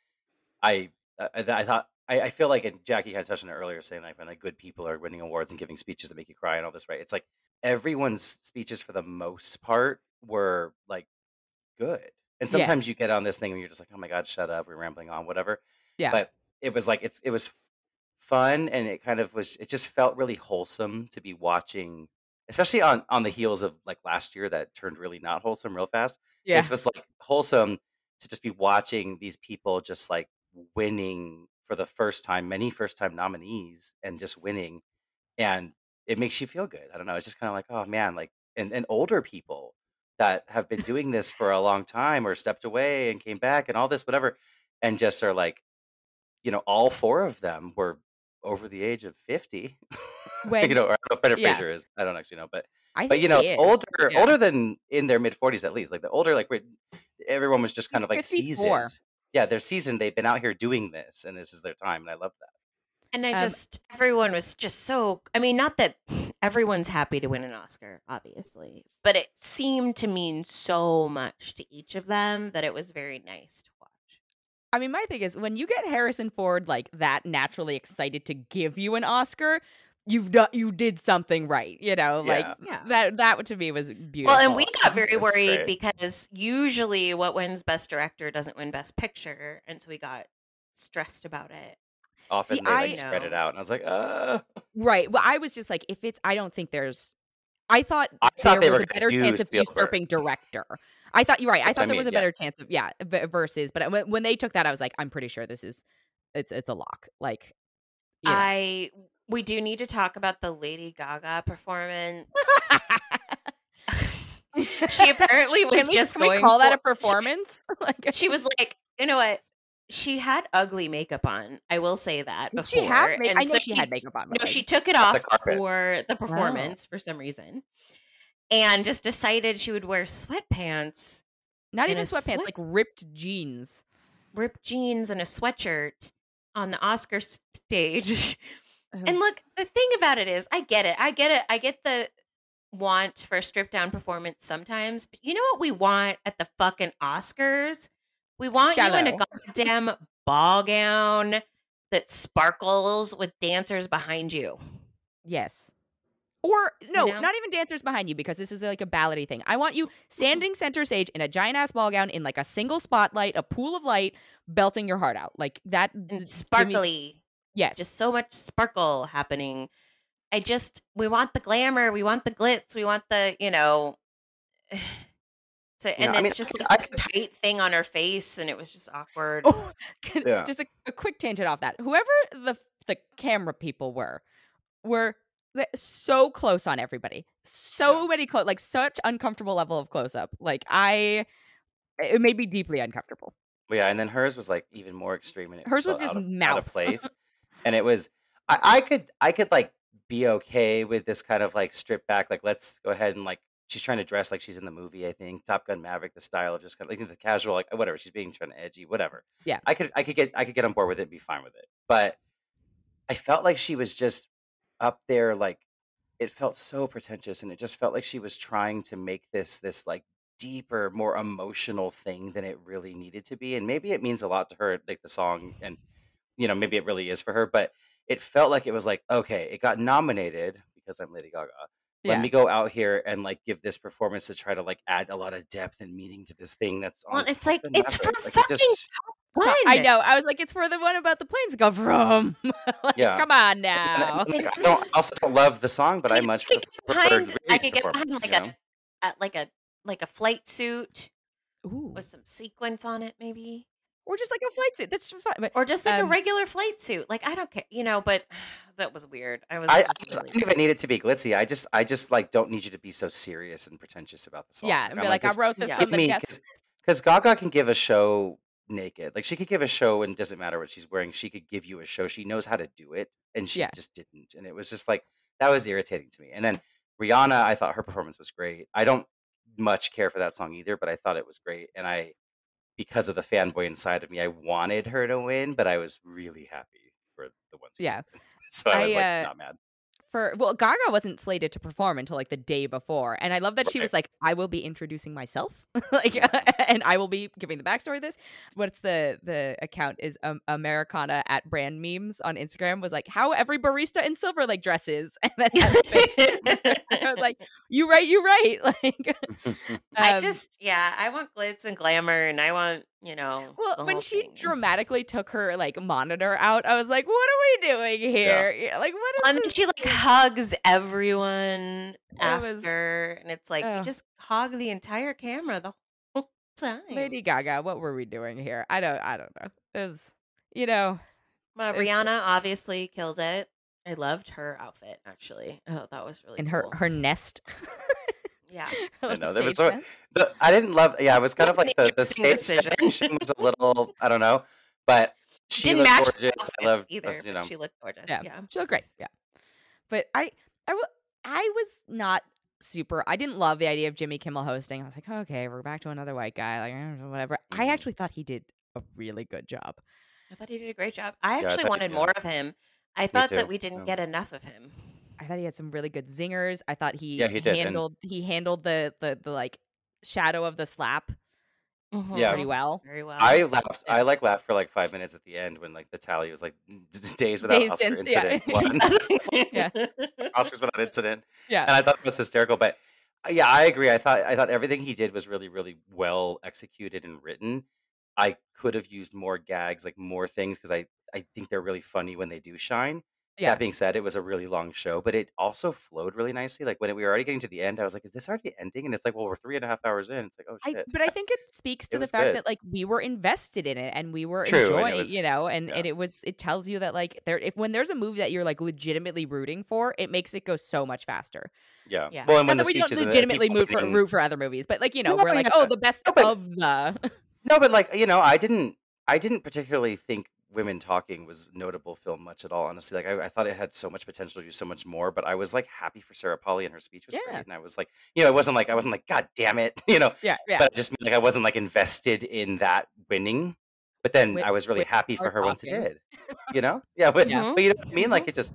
Speaker 2: I uh, I, I thought I, I feel like and Jackie kind of touched on it earlier, saying like when like good people are winning awards and giving speeches that make you cry and all this, right? It's like everyone's speeches for the most part were like good. And
Speaker 1: Yeah.
Speaker 2: sometimes you get on this thing and you're just like, oh my god, shut up, we're rambling on, whatever.
Speaker 1: Yeah.
Speaker 2: But it was like it's it was fun and it kind of was it just felt really wholesome to be watching especially on on the heels of like last year that turned really not wholesome real fast
Speaker 1: yeah.
Speaker 2: this was like wholesome to just be watching these people just like winning for the first time, many first time nominees, and just winning, and it makes you feel good. I don't know. It's just kind of like, oh man, like and and older people that have been doing this for a long time or stepped away and came back and all this whatever, and just are like, you know, all four of them were over the age of fifty.
Speaker 1: When
Speaker 2: you know, or I don't know Brendan
Speaker 1: yeah,
Speaker 2: Fraser is. I don't actually know, but
Speaker 1: I
Speaker 2: but you know, older
Speaker 1: Yeah.
Speaker 2: older than in their mid forties at least. Like the older, like everyone was just kind
Speaker 1: He's
Speaker 2: of like
Speaker 1: 54.
Speaker 2: seasoned. Yeah, they're seasoned. They've been out here doing this, and this is their time, and I love that.
Speaker 3: And I
Speaker 1: Um,
Speaker 3: just everyone was just so I mean, not that everyone's happy to win an Oscar, obviously, but it seemed to mean so much to each of them that it was very nice to watch.
Speaker 1: I mean, my thing is when you get Harrison Ford like that naturally excited to give you an Oscar, you've done you did something right. You know, like
Speaker 2: Yeah.
Speaker 3: Yeah.
Speaker 1: that that to me was beautiful.
Speaker 3: Well, and we got very worried
Speaker 2: great.
Speaker 3: because usually what wins best director doesn't win best picture, and so we got stressed about it.
Speaker 2: Often
Speaker 1: See,
Speaker 2: they like
Speaker 3: I-
Speaker 2: spread it out, and I was like, uh
Speaker 1: right. Well, I was just like, if it's, I don't think there's. I thought
Speaker 2: I thought
Speaker 1: there
Speaker 2: they
Speaker 1: was
Speaker 2: were
Speaker 1: a better
Speaker 2: do
Speaker 1: chance of
Speaker 2: Spielberg.
Speaker 1: usurping director. I thought you're right. I
Speaker 2: That's what
Speaker 1: thought
Speaker 2: I
Speaker 1: there was a
Speaker 2: yeah.
Speaker 1: better chance of yeah versus, but when, when they took that, I was like, I'm pretty sure this is it's it's a lock. Like, you know.
Speaker 3: I we do need to talk about the Lady Gaga performance. she apparently was
Speaker 1: Can we,
Speaker 3: just
Speaker 1: can we
Speaker 3: going
Speaker 1: call that a
Speaker 3: for-
Speaker 1: performance? like,
Speaker 3: She was like, you know what? She had ugly makeup on. I will say that before.
Speaker 1: she had. Ma-
Speaker 3: and
Speaker 1: I know
Speaker 3: so
Speaker 1: she, had makeup on.
Speaker 3: No,
Speaker 1: like,
Speaker 3: she took it
Speaker 2: Off the
Speaker 3: for the oh. performance for some reason, and just decided she would wear sweatpants,
Speaker 1: not even sweatpants,
Speaker 3: sweat-
Speaker 1: like ripped jeans.
Speaker 3: ripped jeans, and a sweatshirt on the Oscar stage. And look, the thing about it is, I get it. I get it. I get the want for a stripped down performance sometimes. But you know what we want at the fucking Oscars? We want you in a goddamn ball gown that sparkles with dancers behind you.
Speaker 1: Yes. Or no,
Speaker 3: know?
Speaker 1: not even dancers behind you because this is like a ballady thing. I want you standing center stage in a giant ass ball gown in like a single spotlight, a pool of light, belting your heart out like that.
Speaker 3: And
Speaker 1: give me-
Speaker 3: sparkly.
Speaker 1: yes,
Speaker 3: Just so much sparkle happening. I just we want the glamour, we want the glitz, we want the, you know so
Speaker 2: Yeah,
Speaker 3: and
Speaker 2: I mean,
Speaker 3: it's just
Speaker 2: I-
Speaker 3: like
Speaker 2: I
Speaker 3: this
Speaker 2: could-
Speaker 3: tight thing on her face and it was just awkward.
Speaker 1: Oh, can-
Speaker 2: Yeah.
Speaker 1: just a, a quick tangent off that. Whoever the the camera people were, were so close on everybody. So many close, like such uncomfortable level of close up. Like I, it made me deeply uncomfortable.
Speaker 2: But yeah, and then hers was like even more extreme, and it
Speaker 1: Hers
Speaker 2: just
Speaker 1: was just
Speaker 2: out of, out of place. and it was, I, I could, I could like be okay with this kind of like strip back, like let's go ahead and like she's trying to dress like she's in the movie. I think Top Gun Maverick, the style of just kind of like the casual, like whatever she's being trying to edgy, whatever.
Speaker 1: Yeah.
Speaker 2: I could, I could get, I could get on board with it, and be fine with it. But I felt like she was just up there, like it felt so pretentious, and it just felt like she was trying to make this, this like deeper, more emotional thing than it really needed to be. And maybe it means a lot to her, like the song, and you know, maybe it really is for her, but it felt like it was like, okay, it got nominated because I'm Lady Gaga. Let
Speaker 1: Yeah.
Speaker 2: me go out here and like give this performance to try to like add a lot of depth and meaning to this thing that's on.
Speaker 3: Well, it's like it's for.
Speaker 2: Like, it
Speaker 3: fucking
Speaker 2: just-
Speaker 1: So-
Speaker 3: fun.
Speaker 1: I know. I was like, it's for the one about the planes go from. like,
Speaker 2: Yeah.
Speaker 1: come on
Speaker 2: and
Speaker 1: now.
Speaker 2: I, like, I don't also don't love the song, but I,
Speaker 3: I
Speaker 2: much
Speaker 3: could get behind, I could get behind like
Speaker 2: you know?
Speaker 3: a, a like a like a flight suit
Speaker 1: Ooh.
Speaker 3: with some sequence on it, maybe,
Speaker 1: Or just like a flight suit. That's fine. But
Speaker 3: or just like a
Speaker 1: Um,
Speaker 3: regular flight suit. Like I don't care, you know. But that was weird. I was.
Speaker 2: I, I,
Speaker 3: just
Speaker 2: just, I don't even need it to be glitzy. I just, I just like don't need you to be so serious and pretentious about the song.
Speaker 1: yeah, and be like,
Speaker 2: just
Speaker 1: I wrote this
Speaker 3: yeah.
Speaker 2: give
Speaker 1: the
Speaker 2: because Gaga can give a show naked. Like she could give a show and it doesn't matter what she's wearing. She could give you a show. She knows how to do it, and she
Speaker 1: Yeah.
Speaker 2: just didn't. And it was just like that was irritating to me. And then Rihanna, I thought her performance was great. I don't much care for that song either, but I thought it was great. And I, because of the fanboy inside of me, I wanted her to win, but I was really happy for the ones. who
Speaker 1: Yeah.
Speaker 2: Did. So I was like
Speaker 1: uh,
Speaker 2: not mad.
Speaker 1: for well gaga wasn't slated to perform until like the day before and i love that she was like i will be introducing myself like and i will be giving the backstory of this what's the the account is um, americana at brand memes on instagram was like how every barista in silver lake dresses and then had a face. i was like you right you right like
Speaker 3: I
Speaker 1: um,
Speaker 3: just yeah, I want glitz and glamour, and I want you know.
Speaker 1: well when she
Speaker 3: thing.
Speaker 1: dramatically took her like monitor out i was like what are we doing here Yeah, like what is
Speaker 3: and then she like hugs everyone
Speaker 1: was-
Speaker 3: after, and it's like you just hog the entire camera the whole time.
Speaker 1: Lady Gaga, what were we doing here? I don't I don't know. Is you know,
Speaker 3: Well, Rihanna obviously killed it. I loved her outfit actually. Oh, that was really
Speaker 1: in her her nest.
Speaker 3: Yeah.
Speaker 2: I know there was so, the, I didn't love. Yeah, it was kind of like the the stage
Speaker 3: decision.
Speaker 2: was a little. I don't know, but she
Speaker 3: Didn't match
Speaker 2: gorgeous. I love
Speaker 3: either.
Speaker 2: you know.
Speaker 3: she looked gorgeous.
Speaker 1: Yeah.
Speaker 3: Yeah.
Speaker 1: She looked great. Yeah. But I, I, I was not super. I didn't love the idea of Jimmy Kimmel hosting. I was like, okay, we're back to another white guy. Like eh, whatever. I
Speaker 2: Mhm.
Speaker 1: actually thought he did a really good job.
Speaker 3: I thought he did a great job. I
Speaker 2: Yeah, I
Speaker 3: actually wanted more of him. I thought
Speaker 2: too.
Speaker 3: that we didn't
Speaker 2: Yeah.
Speaker 3: get enough of him.
Speaker 1: I thought he had some really good zingers. I thought he,
Speaker 2: Yeah, he did, and-
Speaker 1: handled he handled the the the like shadow of the slap
Speaker 2: Yeah.
Speaker 1: pretty well.
Speaker 3: Very well.
Speaker 2: I laughed. I like laughed for like five minutes at the end when like the tally was like days without
Speaker 1: Days
Speaker 2: Oscar
Speaker 1: since- yeah.
Speaker 2: incident. One.
Speaker 1: Yeah.
Speaker 2: Oscars without incident.
Speaker 1: Yeah.
Speaker 2: and I thought it was hysterical. But uh, yeah, I agree. I thought I thought everything he did was really, really well executed and written. I could have used more gags, like more things, because I I think they're really funny when they do shine.
Speaker 1: Yeah.
Speaker 2: That being said, it was a really long show, but it also flowed really nicely. Like when we were already getting to the end, I was like, "Is this already ending?" And it's like, "Well, we're three and a half hours in." It's like, "Oh
Speaker 1: I,
Speaker 2: shit!"
Speaker 1: but I think it speaks to
Speaker 2: It
Speaker 1: the fact
Speaker 2: good.
Speaker 1: that like we were invested in it and we were
Speaker 2: True, and it
Speaker 1: enjoying,
Speaker 2: was-
Speaker 1: you know, and,
Speaker 2: yeah.
Speaker 1: and it was it tells you that like there if when there's a movie that you're like legitimately rooting for, it makes it go so much faster.
Speaker 2: yeah.
Speaker 3: Yeah.
Speaker 2: Well, and
Speaker 1: Not
Speaker 2: when
Speaker 1: we don't
Speaker 2: speeches and the
Speaker 1: legitimately
Speaker 2: move
Speaker 1: root for, root for other movies, but like you know,
Speaker 2: No,
Speaker 1: we're like, oh, the best
Speaker 2: No, but-
Speaker 1: of the.
Speaker 2: No, but like you know, I didn't. I didn't particularly think women talking was notable film much at all. Honestly, like I, I thought it had so much potential to do so much more. But I was like happy for Sarah Polley and her speech was
Speaker 1: Yeah.
Speaker 2: great, and I was like, you know, it wasn't like I wasn't like, God damn it, you know.
Speaker 1: yeah, yeah.
Speaker 2: But I just mean, like I wasn't like invested in that winning. But then
Speaker 1: Wi-
Speaker 2: I was really
Speaker 1: with
Speaker 2: happy for her once it
Speaker 1: talking.
Speaker 2: did. You know? Yeah, but,
Speaker 1: Yeah.
Speaker 2: but you know what I mean? Like it just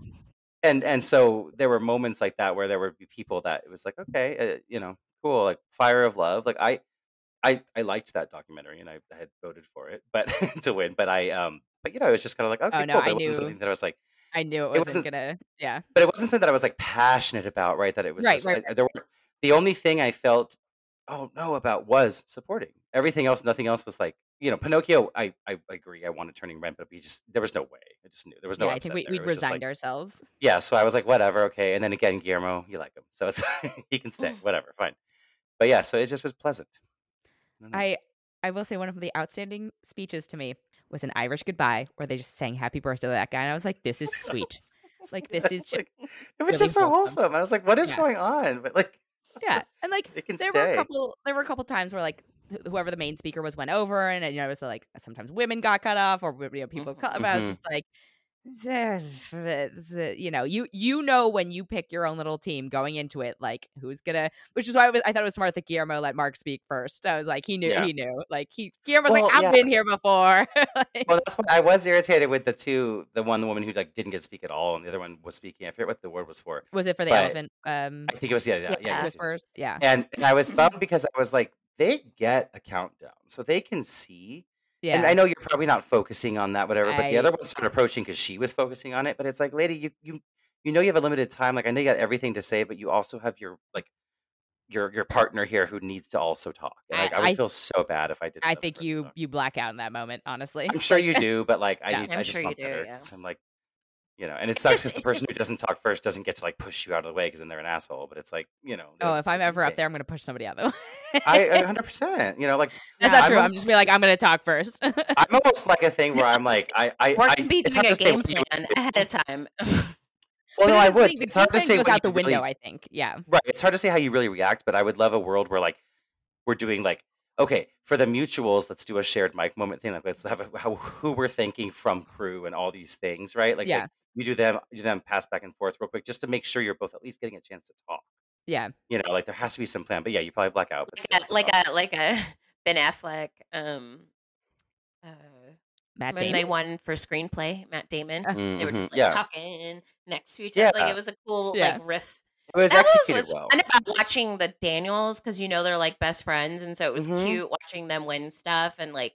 Speaker 2: and and so there were moments like that where there would be people that it was like, okay, uh, you know, cool, like Fire of Love. Like I I I liked that documentary and I, I had voted for it, but to win. But I um but you know, it was just kind of like, okay,
Speaker 1: Oh, no,
Speaker 2: cool. But
Speaker 1: I
Speaker 2: it wasn't
Speaker 1: knew-
Speaker 2: something that I was like
Speaker 1: I knew it
Speaker 2: it
Speaker 1: wasn't, gonna. Yeah,
Speaker 2: but it wasn't something that I was like passionate about, right? That it was
Speaker 1: Right,
Speaker 2: just
Speaker 1: right,
Speaker 2: I- there were the only thing I felt oh no about was supporting. Everything else, nothing else was like you know Pinocchio. I I agree. I wanted turning red, but we just there was no way. I just knew there was no.
Speaker 1: yeah. I think we we resigned
Speaker 2: like-
Speaker 1: ourselves.
Speaker 2: yeah, so I was like, whatever, okay. And then again, Guillermo, you like him, so it's he can stay, whatever, fine. But yeah, so it just was pleasant. I
Speaker 1: I will say one of the outstanding speeches to me was an Irish goodbye where they just sang happy birthday to that guy and I was like this is sweet. Like, this is
Speaker 2: It's
Speaker 1: ju-
Speaker 2: like, it was
Speaker 1: really
Speaker 2: just so
Speaker 1: wholesome.
Speaker 2: wholesome. I was like, what is
Speaker 1: Yeah.
Speaker 2: going on? But like,
Speaker 1: yeah. And like
Speaker 2: it can
Speaker 1: there were a couple there were a couple times where like whoever the main speaker was went over and you know it was like sometimes women got cut off or you know people cut but I was
Speaker 2: Mhm.
Speaker 1: just like you know you you know when you pick your own little team going into it like who's gonna which is why I, was, I thought it was smart that Guillermo let Mark speak first I was like he knew
Speaker 2: Yeah.
Speaker 1: he knew like he Guillermo's
Speaker 2: Well,
Speaker 1: like I've
Speaker 2: yeah.
Speaker 1: been here before Like,
Speaker 2: Well, that's why I was irritated with the two. The one, the woman who like didn't get to speak at all, and the other one was speaking. I forget what the word was for.
Speaker 1: was it for the elephant um
Speaker 2: I think it was yeah, yeah, yeah.
Speaker 1: Whispers yeah
Speaker 2: And, and I was bummed because I was like, they get a countdown, so they can see.
Speaker 1: Yeah
Speaker 2: And I know you're probably not focusing on that, whatever. But the other one started approaching because she was focusing on it. But it's like, lady, you you you know you have a limited time. Like I know you got everything to say, but you also have your like your your partner here who needs to also talk. And like,
Speaker 1: I-
Speaker 2: I, would
Speaker 1: I-
Speaker 2: feel so bad if I didn't.
Speaker 1: I think you
Speaker 2: talk.
Speaker 1: you black out in that moment honestly
Speaker 2: I'm sure you do, but like I
Speaker 1: Yeah.
Speaker 2: need,
Speaker 3: I'm
Speaker 2: I just
Speaker 3: sure
Speaker 2: want
Speaker 3: do,
Speaker 2: better
Speaker 3: yeah.
Speaker 2: I'm like, you know, and it sucks because the person who doesn't talk first doesn't get to like push you out of the way because then they're an asshole. But it's like, you know,
Speaker 1: oh if I'm ever up there I'm gonna push somebody out of the way
Speaker 2: I 100, percent you know, like
Speaker 1: That's
Speaker 2: Yeah,
Speaker 1: not
Speaker 2: I'm
Speaker 1: true. I'm
Speaker 2: almost-
Speaker 1: just be like, I'm gonna talk first.
Speaker 2: I'm almost like a thing where I'm like, I, I,
Speaker 3: Or
Speaker 2: I
Speaker 3: can be
Speaker 2: it's
Speaker 3: doing a game plan ahead of time.
Speaker 2: Well,
Speaker 1: But
Speaker 2: no, I would.
Speaker 1: thing,
Speaker 2: It's hard to say
Speaker 1: goes out the window.
Speaker 2: really-
Speaker 1: I think. Yeah.
Speaker 2: Right. It's hard to say how you really react, but I would love a world where like we're doing like okay for the mutuals, let's do a shared mic moment thing. Like let's have a, how, who we're thinking from crew and all these things, right? Like,
Speaker 1: Yeah.
Speaker 2: like, you do them, you do them pass back and forth real quick just to make sure you're both at least getting a chance to talk.
Speaker 1: Yeah.
Speaker 2: You know, like there has to be some plan. But yeah, you probably black out. But still,
Speaker 3: like
Speaker 2: it's
Speaker 3: a, like a like a Ben Affleck. Um, uh,
Speaker 1: Matt
Speaker 3: when
Speaker 1: Damon.
Speaker 3: they won for screenplay, Matt Damon.
Speaker 1: Uh,
Speaker 3: They were
Speaker 2: Mhm,
Speaker 3: just like
Speaker 2: yeah,
Speaker 3: talking next to each other. Like it was a cool
Speaker 1: Yeah.
Speaker 3: like riff.
Speaker 2: It was
Speaker 3: That was
Speaker 2: executed well.
Speaker 3: fun about watching the Daniels because you know they're like best friends, and so it was
Speaker 2: Mhm.
Speaker 3: cute watching them win stuff and like,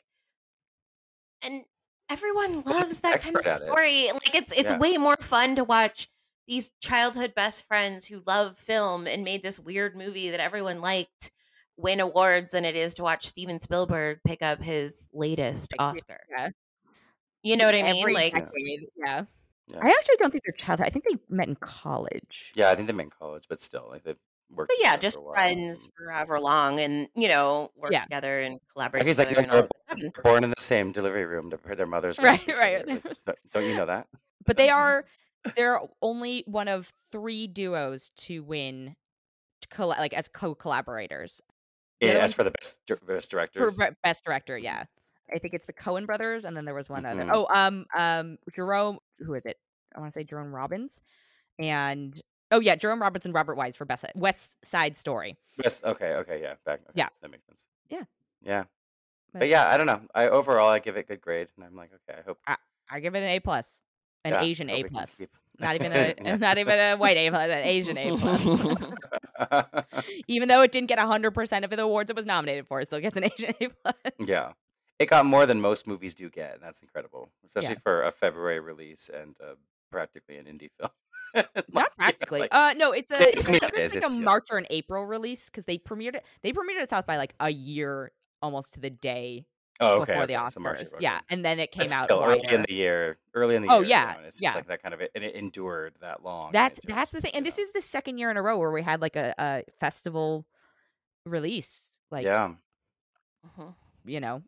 Speaker 3: and everyone loves that kind of
Speaker 2: at it.
Speaker 3: story. Like it's it's
Speaker 2: Yeah.
Speaker 3: way more fun to watch these childhood best friends who love film and made this weird movie that everyone liked win awards than it is to watch Steven Spielberg pick up his latest Oscar.
Speaker 1: Yeah.
Speaker 3: You know what I mean?
Speaker 1: Every
Speaker 3: Like
Speaker 1: decade. Yeah.
Speaker 2: Yeah.
Speaker 1: I actually don't think they're childhood. I think they met in college.
Speaker 2: Yeah, I think they met in college, but still, like they've worked.
Speaker 3: But yeah, just
Speaker 2: for
Speaker 3: friends forever long, and you know, work
Speaker 1: Yeah.
Speaker 3: together and
Speaker 2: I
Speaker 3: collaborate
Speaker 2: guess like
Speaker 3: together.
Speaker 2: they're
Speaker 3: and all
Speaker 2: they're
Speaker 3: that.
Speaker 2: born in the same delivery room to their mothers.
Speaker 1: Right, right.
Speaker 2: Like, don't- Don't you know that?
Speaker 1: But they are they're only one of three duos to win to like as co-collaborators The other
Speaker 2: Yeah, as
Speaker 1: one's-
Speaker 2: for the best dir- best
Speaker 1: for
Speaker 2: directors.
Speaker 1: be- best director. Yeah, I think it's the Coen brothers, and then there was one other.
Speaker 2: Mhm.
Speaker 1: Oh, um, um, Jerome. Who is it? I want to say Jerome Robbins, and oh yeah, Jerome Robbins and Robert Wise for best West Side Story.
Speaker 2: Best, okay, okay, yeah, back. Okay,
Speaker 1: Yeah.
Speaker 2: that makes sense.
Speaker 1: Yeah.
Speaker 2: yeah. But,
Speaker 1: But-
Speaker 2: yeah, I don't know. I overall I give it good grade, and I'm like, okay, I hope
Speaker 1: I give it an A plus, an
Speaker 2: yeah,
Speaker 1: Asian A plus,
Speaker 2: keep-
Speaker 1: not even a
Speaker 2: Yeah.
Speaker 1: not even a white A plus, an Asian A plus. even though it didn't get hundred percent of the awards it was nominated for, it still gets an Asian A plus.
Speaker 2: yeah, it got more than most movies do get, and that's incredible, especially
Speaker 1: Yeah.
Speaker 2: for a February release and uh, practically an indie film. Like, you know,
Speaker 1: Not practically.
Speaker 2: like-
Speaker 1: uh, no, it's a
Speaker 2: It's
Speaker 1: it's, it's
Speaker 2: it is,
Speaker 1: like
Speaker 2: it's,
Speaker 1: a
Speaker 2: yeah.
Speaker 1: March or an April release because they premiered it. They premiered it South by like a year, almost to the day
Speaker 2: oh, okay,
Speaker 1: before the
Speaker 2: okay, so March,
Speaker 1: Oscars. Yeah, and then it came
Speaker 2: But
Speaker 1: out
Speaker 2: still early in the year. Early in the
Speaker 1: Oh,
Speaker 2: year.
Speaker 1: yeah,
Speaker 2: though, and it's
Speaker 1: yeah.
Speaker 2: just like that kind of it, and it endured that long.
Speaker 1: That's
Speaker 2: it
Speaker 1: that's the thing,
Speaker 2: you
Speaker 1: and this is the second year in a row where we had like a, a festival release. Like
Speaker 2: yeah.
Speaker 3: Mhm.
Speaker 1: you know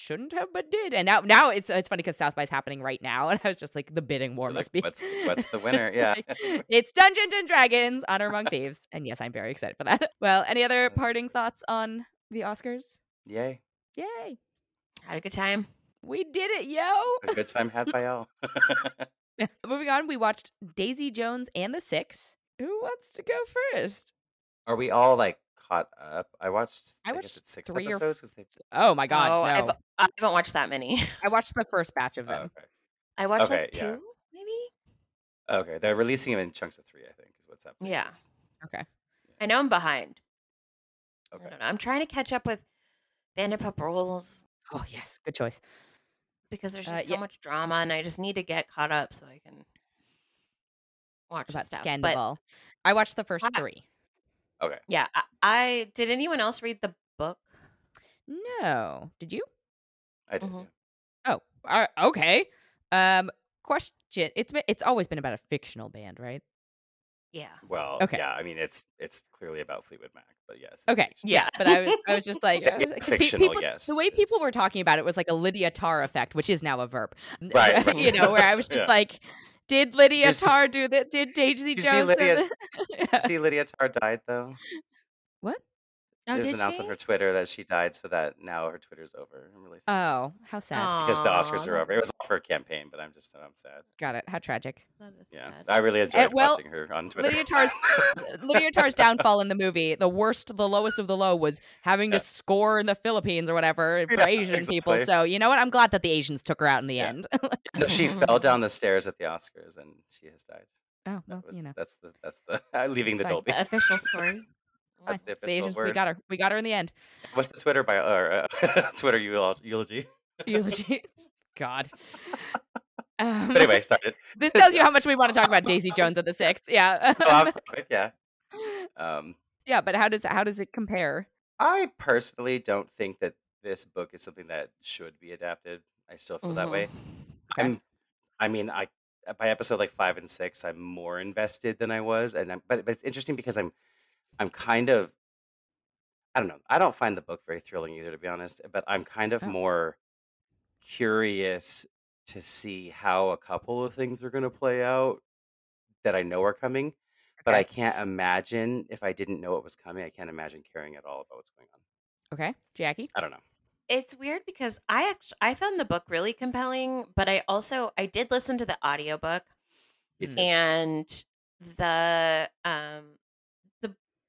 Speaker 1: shouldn't have but did, and now now it's it's funny because South by is happening right now, and I was just like the bidding war
Speaker 2: You're
Speaker 1: must
Speaker 2: like,
Speaker 1: be.
Speaker 2: what's- what's the winner? Yeah.
Speaker 1: like, it's Dungeons and Dragons: Honor Among Thieves, and yes, I'm very excited for that. Well, any other parting thoughts on the Oscars?
Speaker 2: Yay!
Speaker 1: Yay,
Speaker 3: Had a good time.
Speaker 1: we did it, yo!
Speaker 2: A good time had by all.
Speaker 1: Moving on, we watched Daisy Jones and the Six. Who wants to go first?
Speaker 2: Are we all like caught up? I watched.
Speaker 1: I
Speaker 2: I,
Speaker 1: watched
Speaker 2: guess it's six
Speaker 1: three
Speaker 2: episodes. 'cause they,
Speaker 1: Oh my god,
Speaker 3: oh,
Speaker 1: no!
Speaker 3: I've, I haven't watched that many.
Speaker 1: I watched the first batch of
Speaker 2: oh,
Speaker 1: them.
Speaker 2: okay.
Speaker 3: I watched
Speaker 2: Okay,
Speaker 3: like
Speaker 2: yeah.
Speaker 3: two, maybe.
Speaker 2: Okay, they're releasing them in chunks of three. I think is what's happening.
Speaker 3: Yeah.
Speaker 1: Okay.
Speaker 3: I know I'm behind. I
Speaker 2: Okay.
Speaker 3: don't know. I'm trying to catch up with Vanderpump Rules
Speaker 1: Oh yes, good choice.
Speaker 3: because there's
Speaker 1: Uh,
Speaker 3: just so
Speaker 1: yeah.
Speaker 3: much drama, and I just need to get caught up so I can watch
Speaker 1: About
Speaker 3: stuff. But
Speaker 1: Scandal. I watched the first
Speaker 3: Ah.
Speaker 1: three.
Speaker 2: Okay.
Speaker 3: yeah, I, I did. Anyone else read the book?
Speaker 1: No, did you?
Speaker 2: I did.
Speaker 3: Mhm.
Speaker 1: Oh, uh, okay. Um, question. It's been it's always been about a fictional band, right?
Speaker 3: Yeah.
Speaker 2: Well,
Speaker 1: Okay.
Speaker 2: yeah. I mean, it's it's clearly about Fleetwood Mac, but yes.
Speaker 1: Okay,
Speaker 2: fictional.
Speaker 1: yeah. But I was I was just like
Speaker 2: Yeah, yeah,
Speaker 1: 'cause pe-
Speaker 2: fictional,
Speaker 1: people,
Speaker 2: yes,
Speaker 1: the way
Speaker 2: it
Speaker 1: people were talking about it was like a Lydia Tár effect, which is now a verb.
Speaker 2: Right, right.
Speaker 1: you know, where I was just
Speaker 2: Yeah.
Speaker 1: like, did Lydia
Speaker 2: see-
Speaker 1: Tár do that? Did Daisy
Speaker 2: you see
Speaker 1: Jones?
Speaker 2: Lydia-
Speaker 1: and
Speaker 2: Did
Speaker 1: the-
Speaker 2: you see Lydia Tár died though.
Speaker 1: what?
Speaker 3: Oh,
Speaker 2: it was
Speaker 3: did
Speaker 2: announced
Speaker 3: she?
Speaker 2: on her Twitter that she died, so that now her Twitter's over. I'm really sad
Speaker 1: Oh, how sad.
Speaker 2: because the Oscars
Speaker 3: Aw,
Speaker 2: are over. It was all for a campaign, but I'm just I'm sad.
Speaker 1: Got it. How tragic.
Speaker 3: That is
Speaker 2: Yeah,
Speaker 3: sad.
Speaker 2: I really enjoyed
Speaker 1: well,
Speaker 2: watching her on Twitter.
Speaker 1: Lydia Tár's Lydia Tár's downfall in the movie, the worst, the lowest of the low, was having
Speaker 2: Yeah.
Speaker 1: to score in the Philippines or whatever for
Speaker 2: Yeah,
Speaker 1: Asian people.
Speaker 2: exactly.
Speaker 1: So you know what? I'm glad that the Asians took her out in the
Speaker 2: Yeah.
Speaker 1: end.
Speaker 2: No, she fell down the stairs at the Oscars and she has died.
Speaker 1: oh well,
Speaker 2: was,
Speaker 1: you know,
Speaker 2: That's the that's the leaving
Speaker 1: It's
Speaker 2: the
Speaker 1: fine.
Speaker 2: Dolby.
Speaker 3: The official story.
Speaker 2: That's the official
Speaker 1: Asians. We got her. We got her in the end.
Speaker 2: What's the Twitter bio or uh, Twitter eulogy?
Speaker 1: Eulogy. God. Um,
Speaker 2: But anyway, started.
Speaker 1: this tells you how much we want to talk about Daisy Jones and the Six. Yeah.
Speaker 2: Oh, yeah. Um,
Speaker 1: yeah, but how does how does it compare?
Speaker 2: I personally don't think that this book is something that should be adapted. I still feel that way.
Speaker 1: Okay.
Speaker 2: I'm, I mean, I by episode like five and six, I'm more invested than I was, and I'm, but but it's interesting because I'm, I'm kind of, I don't know, I don't find the book very thrilling either, to be honest. But I'm kind of
Speaker 1: Oh.
Speaker 2: more curious to see how a couple of things are going to play out that I know are coming. But I
Speaker 1: Okay.
Speaker 2: can't imagine if I didn't know it was coming. I can't imagine caring at all about what's going on.
Speaker 1: Okay, Jacque.
Speaker 2: I don't know.
Speaker 3: It's weird because I actually I found the book really compelling, but I also I did listen to the audiobook
Speaker 2: Me
Speaker 1: Mm.
Speaker 2: too.
Speaker 3: and the um the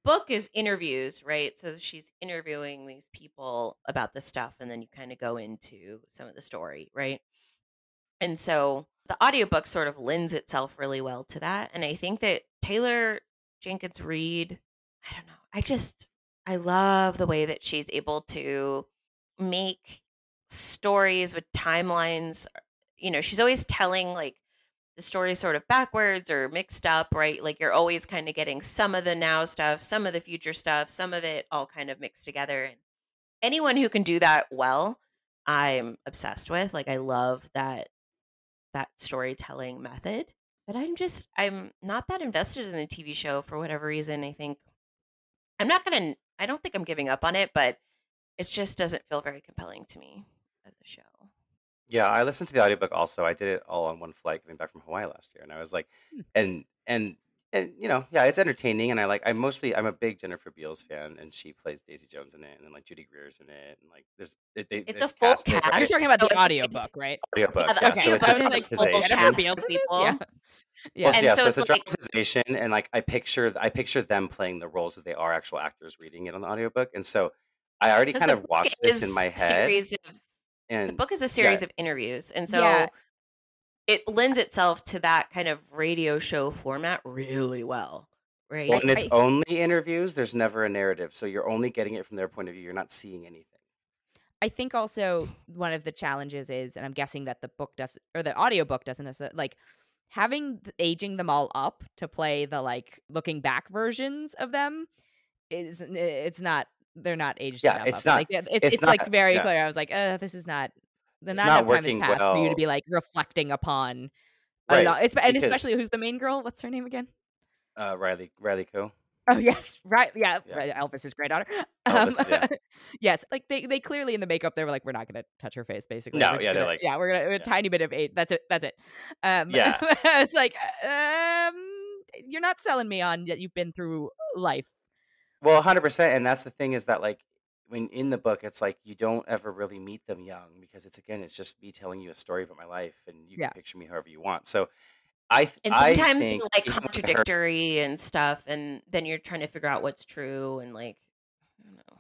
Speaker 3: book is interviews, right? So she's interviewing these people about the stuff and then you kind of go into some of the story, right? And so the audiobook sort of lends itself really well to that. And I think that Taylor Jenkins Reid, I don't know, I just I love the way that she's able to make stories with timelines. You know, she's always telling like the story sort of backwards or mixed up, right? Like you're always kind of getting some of the now stuff, some of the future stuff, some of it all kind of mixed together. And anyone who can do that well, I'm obsessed with. Like I love that that storytelling method. But I'm just I'm not that invested in the TV show for whatever reason. I think I'm not gonna. I don't think I'm giving up on it, but it just doesn't feel very compelling to me as a show.
Speaker 2: Yeah, I listened to the audiobook also. I did it all on one flight coming back from Hawaii last year, and I was like,
Speaker 1: Hmm.
Speaker 2: and and and you know, yeah, it's entertaining, and I like. I mostly, I'm a big Jennifer Beals fan, and she plays Daisy Jones in it, and then like Judy Greer's in it, and like there's it, they,
Speaker 3: It's a full
Speaker 2: casted
Speaker 3: cast.
Speaker 2: right?
Speaker 1: You're talking about
Speaker 3: So
Speaker 1: the
Speaker 3: it's-
Speaker 1: audiobook, right?
Speaker 2: audiobook.
Speaker 3: Yeah, the
Speaker 2: Yeah,
Speaker 1: okay.
Speaker 2: so it's
Speaker 1: I
Speaker 2: a
Speaker 1: was like,
Speaker 3: full
Speaker 2: dramatization.
Speaker 3: cast
Speaker 1: Beals
Speaker 3: of
Speaker 1: in this?
Speaker 3: people.
Speaker 1: Yeah. Yeah.
Speaker 2: Well, so
Speaker 3: And
Speaker 2: yeah,
Speaker 3: so
Speaker 2: so it's,
Speaker 3: it's
Speaker 2: a
Speaker 3: like-
Speaker 2: dramatization, and like I picture, I picture them playing the roles as they are actual actors reading it on the audiobook, and so I already
Speaker 3: 'Cause
Speaker 2: kind
Speaker 3: the
Speaker 2: of
Speaker 3: book
Speaker 2: watched this in
Speaker 3: is
Speaker 2: my
Speaker 3: a
Speaker 2: head,
Speaker 3: series of- the book is a series of interviews, and so
Speaker 1: Yeah.
Speaker 3: it lends itself to that kind of radio show format really well, right?
Speaker 2: well, and it's only interviews. There's never a narrative, so you're only getting it from their point of view. You're not seeing anything.
Speaker 1: I think also one of the challenges is, and I'm guessing that the book does or the audiobook doesn't necessarily like having aging them all up to play the like looking back versions of them is it's not they're not aged
Speaker 2: Yeah,
Speaker 1: enough
Speaker 2: it's
Speaker 1: up.
Speaker 2: not-
Speaker 1: Like it's,
Speaker 2: it's
Speaker 1: it's, like very
Speaker 2: yeah.
Speaker 1: clear. I was like, uh, this is not. The not
Speaker 2: not
Speaker 1: enough time has passed for you to be like reflecting upon.
Speaker 2: Right,
Speaker 1: and
Speaker 2: because-
Speaker 1: especially who's the main girl? What's her name again?
Speaker 2: Uh, Riley Riley Keough.
Speaker 1: Oh yes, right. Yeah,
Speaker 2: Yeah.
Speaker 1: right, Elvis's granddaughter.
Speaker 2: Elvis,
Speaker 1: Um,
Speaker 2: yeah.
Speaker 1: yes, like they they clearly in the makeup they were like, we're not going to touch her face. Basically,
Speaker 2: No,
Speaker 1: We're
Speaker 2: yeah, they're
Speaker 1: gonna-
Speaker 2: like-
Speaker 1: yeah, we're gonna a
Speaker 2: yeah.
Speaker 1: tiny bit of eight. That's it. That's it. Um,
Speaker 2: Yeah.
Speaker 1: it's like, um, you're not selling me on that you've been through life.
Speaker 2: Well, hundred percent, and that's the thing is that like when in the book, it's like you don't ever really meet them young because it's again, it's just me telling you a story about my life, and you
Speaker 1: Yeah.
Speaker 2: can picture me however you want. So, I th-
Speaker 3: and
Speaker 2: I
Speaker 3: sometimes
Speaker 2: think
Speaker 3: they're like
Speaker 2: even I
Speaker 3: contradictory and stuff, and then you're trying to figure out what's true and like, I don't know.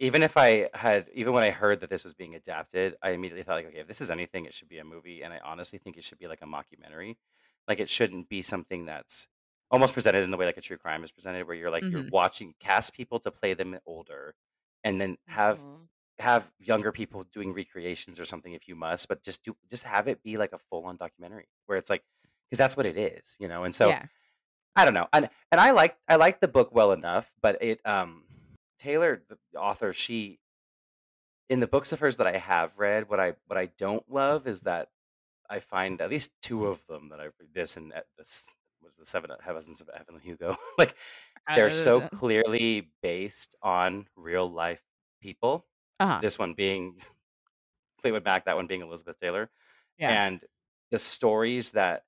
Speaker 2: even if I had, even when I heard that this was being adapted, I immediately thought like, okay, if this is anything, it should be a movie, and I honestly think it should be like a mockumentary. Like it shouldn't be something that's almost presented in the way like a true crime is presented, where you're like you're
Speaker 1: Mhm.
Speaker 2: watching cast people to play them older, and then have
Speaker 3: Mhm.
Speaker 2: have younger people doing recreations or something if you must, but just do just have it be like a full on documentary where it's like because that's what it is, you know. And so
Speaker 1: yeah,
Speaker 2: I don't know, and and I like I like the book well enough, but it um Taylor the author she in the books of hers that I have read, what I what I don't love is that I find at least two of them that I've this and uh, this was the seven husbands of Evelyn Hugo like they're so
Speaker 1: Uh,
Speaker 2: clearly based on real life people
Speaker 1: uh-huh.
Speaker 2: this one being Fleetwood Mac, that one being Elizabeth Taylor,
Speaker 1: Yeah.
Speaker 2: and the stories that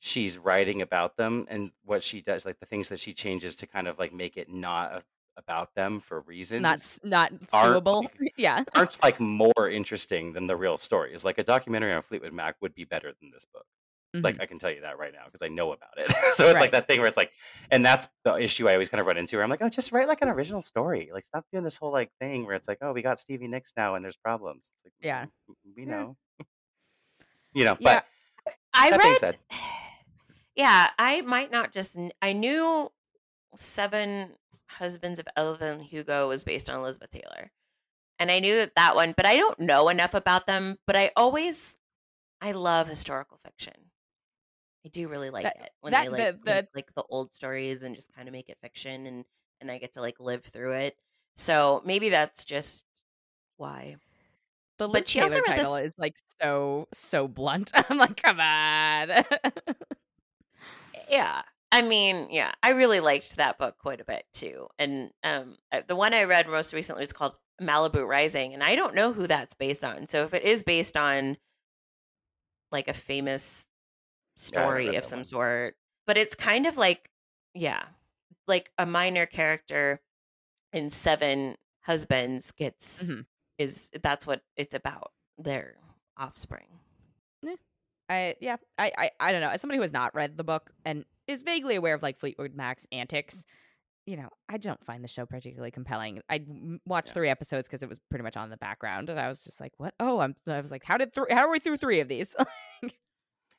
Speaker 2: she's writing about them and what she does, like the things that she changes to kind of like make it not a, about them for reasons,
Speaker 1: not not suable.
Speaker 2: like-
Speaker 1: yeah,
Speaker 2: aren't like more interesting than the real stories. Like a documentary on Fleetwood Mac would be better than this book. Like
Speaker 1: Mhm.
Speaker 2: I can tell you that right now because I know about it. so it's
Speaker 1: Right.
Speaker 2: like that thing where it's like, and that's the issue I always kind of run into. Where I'm like, oh, just write like an original story. Like stop doing this whole like thing where it's like, oh, we got Stevie Nicks now and there's problems. It's like,
Speaker 1: Yeah.
Speaker 2: "Mm, we
Speaker 1: Yeah.
Speaker 2: know. you know,
Speaker 1: Yeah.
Speaker 2: but
Speaker 3: I
Speaker 2: that being
Speaker 3: read.
Speaker 2: said,
Speaker 3: Yeah, I might not just. I knew Seven Husbands of Evelyn Hugo was based on Elizabeth Taylor, and I knew that that one, but I don't know enough about them. But I always, I love historical fiction. I do really like
Speaker 1: That-
Speaker 3: it when
Speaker 1: that-
Speaker 3: they like
Speaker 1: the- the-
Speaker 3: take, like the old stories and just kind of make it fiction, and and I get to like live through it. So maybe that's just why.
Speaker 1: the
Speaker 3: but she also read
Speaker 1: title
Speaker 3: this-
Speaker 1: is like so so blunt. I'm like, come on.
Speaker 3: yeah i mean yeah i really liked that book quite a bit too and um uh, the one i read most recently was called malibu rising and i don't know who that's based on so if it is based on like a famous
Speaker 2: Yeah, I haven't
Speaker 3: story of some
Speaker 2: one.
Speaker 3: sort but it's kind of like yeah like a minor character in seven husbands gets
Speaker 1: Mhm.
Speaker 3: is that's what it's about their offspring Yeah.
Speaker 1: I yeah, I, I I don't know. As somebody who has not read the book and is vaguely aware of like Fleetwood Mac's antics, you know, I don't find the show particularly compelling. I watched
Speaker 2: Yeah.
Speaker 1: three episodes because it was pretty much on the background, and I was just like, "What? Oh, I'm." I was like, "How did three? How are we through three of these?"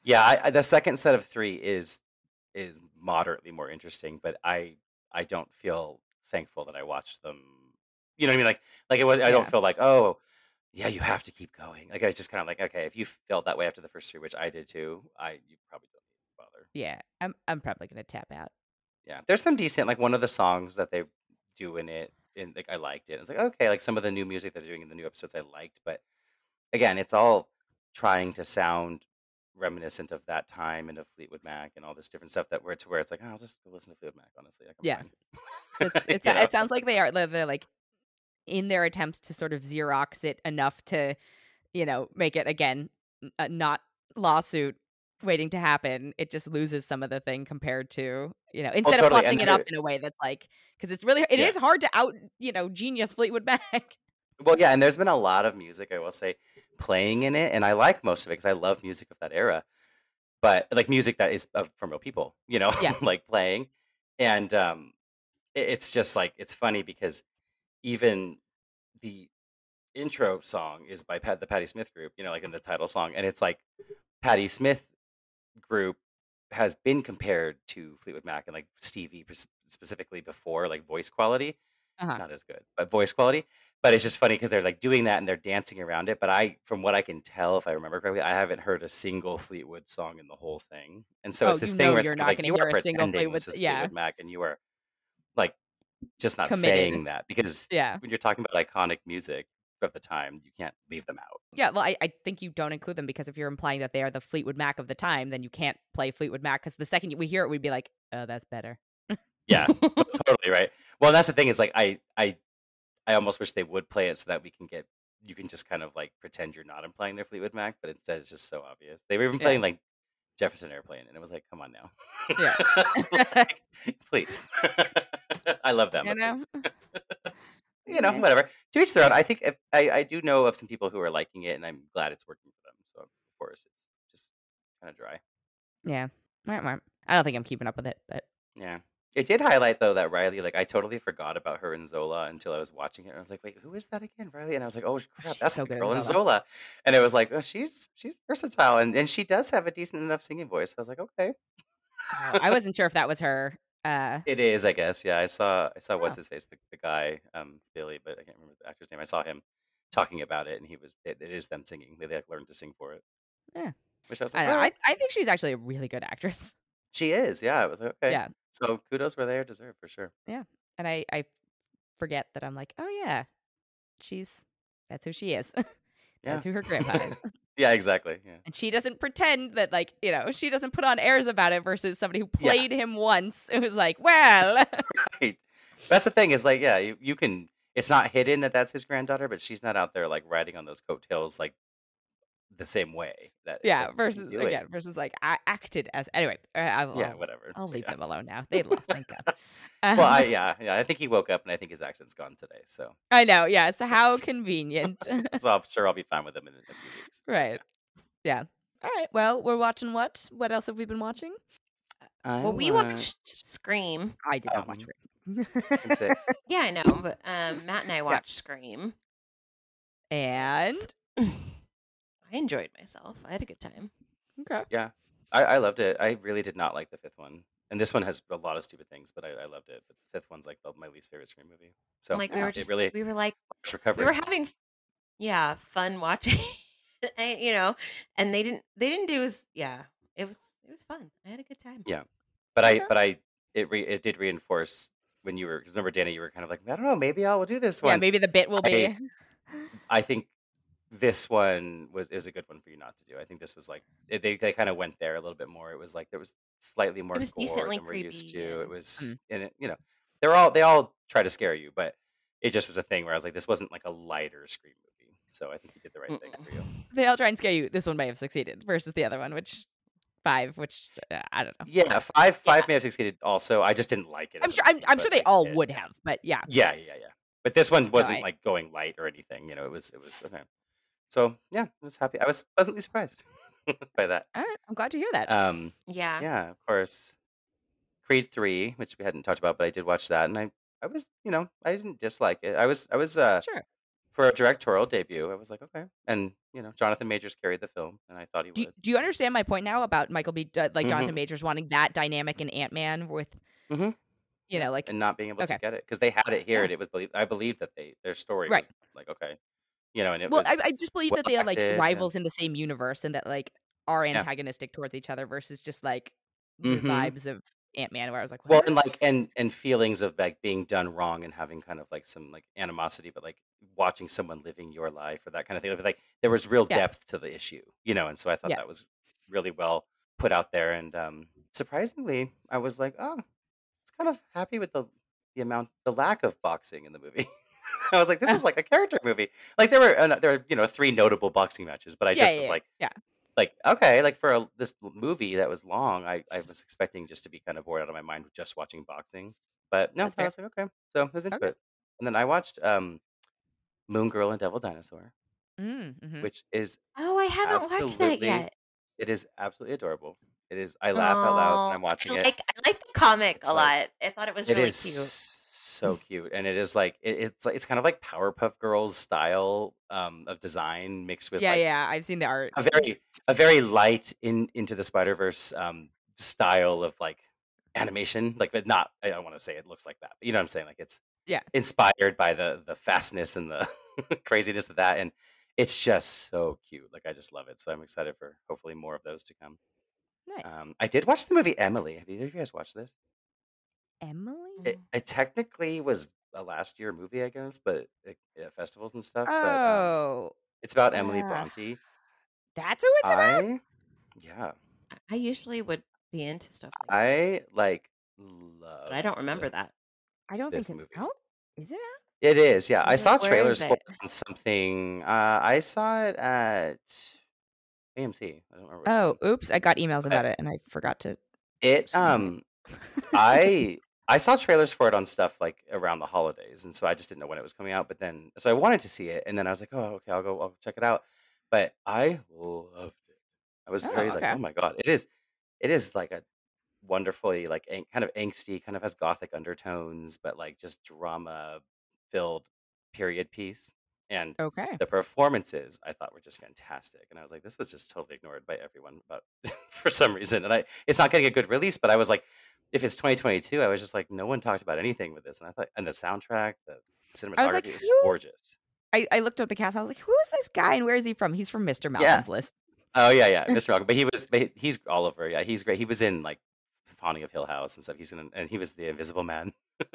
Speaker 2: yeah, I, I, the second set of three is is moderately more interesting, but I I don't feel thankful that I watched them. You know what I mean? Like like it was. I don't
Speaker 1: Yeah.
Speaker 2: feel like oh yeah, you have to keep going. Like I was just kind of like okay, if you felt that way after the first three, which I did too, I you probably don't need to bother.
Speaker 1: yeah, I'm I'm probably gonna tap out.
Speaker 2: Yeah, there's some decent like one of the songs that they do in it, and like I liked it. It's like okay, like some of the new music that they're doing in the new episodes I liked, but again, it's all trying to sound reminiscent of that time and of Fleetwood Mac and all this different stuff that we're to where it's like, oh, I'll just go listen to Fleetwood Mac. Honestly,
Speaker 1: Yeah.
Speaker 2: fine.
Speaker 1: It's, it's it sounds like they are they're, like in their attempts to sort of xerox it enough to, you know, make it again uh, not lawsuit waiting to happen. It just loses some of the thing compared to you know instead
Speaker 2: Oh, totally,
Speaker 1: of plussing it up in a way that's like because it's really it is
Speaker 2: Yeah.
Speaker 1: hard to out you know genius Fleetwood Mac.
Speaker 2: Well, yeah, and there's been a lot of music I will say playing in it, and I like most of it because I love music of that era. But like music that is of, from real people, you know,
Speaker 1: Yeah.
Speaker 2: like playing, and um, it- it's just like it's funny because even the intro song is by Pat, the Patti Smith group, you know, like in the title song, and it's like Patti Smith group has been compared to Fleetwood Mac and like Stevie specifically before, like voice quality
Speaker 1: Uh-huh.
Speaker 2: not as good, but voice quality. But it's just funny because they're like doing that and they're dancing around it. But I, from what I can tell, if I remember correctly, I haven't heard a single Fleetwood song in the whole thing. And so
Speaker 1: Oh,
Speaker 2: it's this thing where it's
Speaker 1: you're not
Speaker 2: like you are
Speaker 1: hear a single Fleetwood- yeah.
Speaker 2: Fleetwood Mac, and you are like just not
Speaker 1: Committed.
Speaker 2: saying that because
Speaker 1: Yeah.
Speaker 2: when you're talking about iconic music of the time, you can't leave them out.
Speaker 1: Yeah, well, I, I think you don't include them because if you're implying that they are the Fleetwood Mac of the time, then you can't play Fleetwood Mac because the second we hear it, we'd be like, oh, that's better.
Speaker 2: Yeah, totally right. Well, that's the thing is like I, I, I almost wish they would play it so that we can get you can just kind of like pretend you're not implying their Fleetwood Mac, but instead it's just so obvious. They were even
Speaker 1: Yeah.
Speaker 2: playing like Jefferson Airplane, and it was like, come on now,
Speaker 1: Yeah.
Speaker 2: Like, please. I love them.
Speaker 1: you know?
Speaker 2: you know,
Speaker 1: Yeah.
Speaker 2: whatever. To each their own. I think if I, I do know of some people who are liking it, and I'm glad it's working for them. So of course it's just kind of dry.
Speaker 1: Yeah. I don't think I'm keeping up with it, but
Speaker 2: Yeah. It did highlight though that Riley, like I totally forgot about her in Zola until I was watching it. I was like, wait, who is that again, Riley? And I was like, oh crap,
Speaker 1: She's
Speaker 2: that's
Speaker 1: so
Speaker 2: the
Speaker 1: good
Speaker 2: girl in
Speaker 1: Zola.
Speaker 2: Zola. And it was like, oh, she's she's versatile, and and she does have a decent enough singing voice. I was like, okay,
Speaker 1: uh, I wasn't sure if that was her. Uh,
Speaker 2: it is, I guess. Yeah, I saw I saw what's
Speaker 1: Oh.
Speaker 2: his face, the, the guy, um, Billy, but I can't remember the actor's name. I saw him talking about it, and he was it, it is them singing. They like learned to sing for it.
Speaker 1: Yeah.
Speaker 2: Which I was
Speaker 1: I
Speaker 2: like,
Speaker 1: don't know. I, I think she's actually a really good actress.
Speaker 2: She is. Yeah, I was like, okay.
Speaker 1: Yeah.
Speaker 2: So kudos where they are deserved for sure. Yeah.
Speaker 1: And I, I forget that I'm like, oh, yeah, she's, that's who she is. That's who her grandpa is.
Speaker 2: Yeah, exactly. Yeah.
Speaker 1: And she doesn't pretend that, like, you know, she doesn't put on airs about it versus somebody who played him once. It was like, well,
Speaker 2: right. That's the thing is like, yeah, you, you can. It's not hidden that that's his granddaughter, but she's not out there like riding on those coattails like the same way. That
Speaker 1: yeah,
Speaker 2: like,
Speaker 1: versus,
Speaker 2: do
Speaker 1: again, versus like, I acted as, anyway, I, I'll,
Speaker 2: yeah, whatever.
Speaker 1: I'll leave
Speaker 2: yeah.
Speaker 1: them alone now. They lost, thank God.
Speaker 2: Well, I
Speaker 1: Um,
Speaker 2: yeah yeah. I think he woke up and I think his accent's gone today. So,
Speaker 1: I know, yeah. So how convenient.
Speaker 2: so I'm sure I'll be fine with him in a few weeks.
Speaker 1: right. Yeah. All right. Well, we're watching what? What else have we been watching?
Speaker 2: I
Speaker 3: Well, we
Speaker 2: want-
Speaker 3: watched Scream.
Speaker 1: I did not watch
Speaker 2: Um,
Speaker 1: Scream.
Speaker 2: Scream.
Speaker 3: Yeah, I know, but um, Matt and I watched Scream.
Speaker 1: and
Speaker 3: Six. I enjoyed myself. I had a good time.
Speaker 1: okay.
Speaker 2: Yeah, I, I loved it. I really did not like the fifth one, and this one has a lot of stupid things, but I, I loved it. But the fifth one's like the, my least favorite Scream movie. So
Speaker 3: like we
Speaker 1: yeah,
Speaker 3: were
Speaker 2: it
Speaker 3: just,
Speaker 2: really
Speaker 3: we were like,
Speaker 2: it's
Speaker 3: we were having, f- yeah, fun watching. and, you know, and they didn't, they didn't do as, yeah, it was, it was fun. I had a good time.
Speaker 2: Yeah. but I but I it re, it did reinforce when you were because remember Danny, you were kind of like I don't know, maybe I will do this one.
Speaker 1: Yeah, maybe the bit will be.
Speaker 2: I- I think this one was is a good one for you not to do. I think this was like it, they they kind of went there a little bit more. It was like there was slightly more It
Speaker 3: was
Speaker 2: gore
Speaker 3: decently
Speaker 2: than we're used to. It
Speaker 3: and-
Speaker 2: was
Speaker 1: Mm.
Speaker 2: and it, you know they're all they all try to scare you, but it just was a thing where I was like this wasn't like a lighter scream movie. So I think you did the right thing
Speaker 3: Mm-mm.
Speaker 2: for you.
Speaker 1: They all try and scare you. This one may have succeeded versus the other one, which five, which uh, I don't know.
Speaker 2: Yeah, five five may have succeeded. Also, I just didn't like it.
Speaker 1: I'm
Speaker 2: as a
Speaker 1: sure. I'm,
Speaker 2: movie,
Speaker 1: I'm
Speaker 2: but
Speaker 1: sure they all would have, but yeah.
Speaker 2: Yeah, yeah, yeah. But this one wasn't
Speaker 1: I-
Speaker 2: like going light or anything. You know, it was it was okay. So yeah, I was happy. I was pleasantly surprised by that.
Speaker 1: All right, I'm glad to hear that.
Speaker 2: Um,
Speaker 3: Yeah.
Speaker 2: yeah, of course. Creed three, which we hadn't talked about, but I did watch that, and I I was you know I didn't dislike it. I was I was uh
Speaker 1: sure.
Speaker 2: for a directorial debut. I was like okay, and you know Jonathan Majors carried the film, and I thought he
Speaker 1: Do,
Speaker 2: would.
Speaker 1: do you understand my point now about Michael B. Uh, like. Jonathan Majors wanting that dynamic in Ant Man with,
Speaker 2: Mhm.
Speaker 1: you know, like
Speaker 2: and not being able
Speaker 1: Okay.
Speaker 2: to get it because they had it here,
Speaker 1: Yeah.
Speaker 2: and it was believe I believe that they their story
Speaker 1: Right.
Speaker 2: was like okay, you know, and it
Speaker 1: well, I, I just believe that they are like
Speaker 2: well-acted and-
Speaker 1: rivals in the same universe and that like are
Speaker 2: Yeah.
Speaker 1: antagonistic towards each other versus just like the
Speaker 2: Mhm.
Speaker 1: vibes of Ant Man, where I was like,
Speaker 2: well and like and and feelings of like being done wrong and having kind of like some like animosity but like watching someone living your life or that kind of thing like there was real
Speaker 1: Yeah.
Speaker 2: depth to the issue you know and so i thought
Speaker 1: Yeah.
Speaker 2: that was really well put out there. And um, surprisingly, I was like, oh, I was kind of happy with the the amount, the lack of boxing in the movie. I was like, this is like a character movie. Like there were uh, there were you know three notable boxing matches, but I
Speaker 1: Yeah,
Speaker 2: just
Speaker 1: yeah,
Speaker 2: was
Speaker 1: yeah,
Speaker 2: like,
Speaker 1: yeah.
Speaker 2: like okay, like for a, this movie that was long, I I was expecting just to be kind of bored out of my mind with just watching boxing. But no,
Speaker 1: That's
Speaker 2: I
Speaker 1: fair.
Speaker 2: was like, okay, so I was into
Speaker 1: Okay.
Speaker 2: it. And then I watched um, Moon Girl and Devil Dinosaur,
Speaker 1: Mm, mhm.
Speaker 2: which is
Speaker 3: Oh, I haven't watched that
Speaker 2: absolutely
Speaker 3: yet.
Speaker 2: it is absolutely adorable. It is. I laugh out loud when
Speaker 3: Oh,
Speaker 2: I'm watching
Speaker 3: I
Speaker 2: it.
Speaker 3: like I like the comic
Speaker 2: It's
Speaker 3: a
Speaker 2: like
Speaker 3: lot. I thought it was
Speaker 2: it
Speaker 3: really
Speaker 2: is
Speaker 3: cute.
Speaker 2: So cute, and it is like it, it's like it's kind of like Powerpuff Girls style um, of design mixed with
Speaker 1: Yeah,
Speaker 2: like
Speaker 1: yeah. I've seen the art.
Speaker 2: a very a very light in into the Spider Verse um, style of like animation. Like, but not. I don't want to say it looks like that, but you know what I'm saying. Like it's
Speaker 1: Yeah.
Speaker 2: inspired by the the fastness and the craziness of that, and it's just so cute. Like I just love it. So I'm excited for hopefully more of those to come.
Speaker 1: Nice.
Speaker 2: Um, I did watch the movie Emily. Have either of you guys watched this?
Speaker 1: Emily?
Speaker 2: It, it technically was a last year movie, I guess, but it, at festivals and stuff. But um,
Speaker 1: Oh,
Speaker 2: it's about Emily
Speaker 1: uh,
Speaker 2: Bronte.
Speaker 1: that's who it's about.
Speaker 2: I yeah,
Speaker 3: I usually would be into stuff like that,
Speaker 2: I like
Speaker 3: but I don't remember that.
Speaker 1: I don't think
Speaker 2: this
Speaker 1: it's
Speaker 2: movie.
Speaker 1: out. Is it out?
Speaker 2: It is, yeah. I
Speaker 3: Where-
Speaker 2: saw
Speaker 3: where
Speaker 2: trailers for
Speaker 3: it?
Speaker 2: it on something. Uh, I saw it at AMC. I don't remember. Which
Speaker 1: Oh,
Speaker 2: one.
Speaker 1: oops! I got emails
Speaker 2: But
Speaker 1: about it, and I forgot to.
Speaker 2: it. um I I saw trailers for it on stuff like around the holidays, and so I just didn't know when it was coming out. But then, so I wanted to see it, and then I was like, oh, okay, I'll go, I'll check it out. But I loved it. I was
Speaker 1: Oh,
Speaker 2: very like,
Speaker 1: okay.
Speaker 2: oh my god, it is, it is like a wonderfully like ang- kind of angsty, kind of has gothic undertones, but like just drama filled period piece. And
Speaker 1: Okay.
Speaker 2: the performances I thought were just fantastic, and I was like, this was just totally ignored by everyone, but for some reason, and I it's not getting a good release. But I was like, if it's 2022, I was just like, no one talked about anything with this, and I thought, and the soundtrack, the cinematography
Speaker 1: like,
Speaker 2: is
Speaker 1: who-
Speaker 2: gorgeous.
Speaker 1: I, I looked up the cast. I was like, who is this guy, and where is he from? He's from Mr.
Speaker 2: Yeah.
Speaker 1: Malcolm's List.
Speaker 2: Oh yeah, yeah, Mr. Malcolm, but he was, but he- he's Oliver. Yeah, he's great. He was in like Haunting of Hill House and stuff. He's in, and he was the Invisible Man.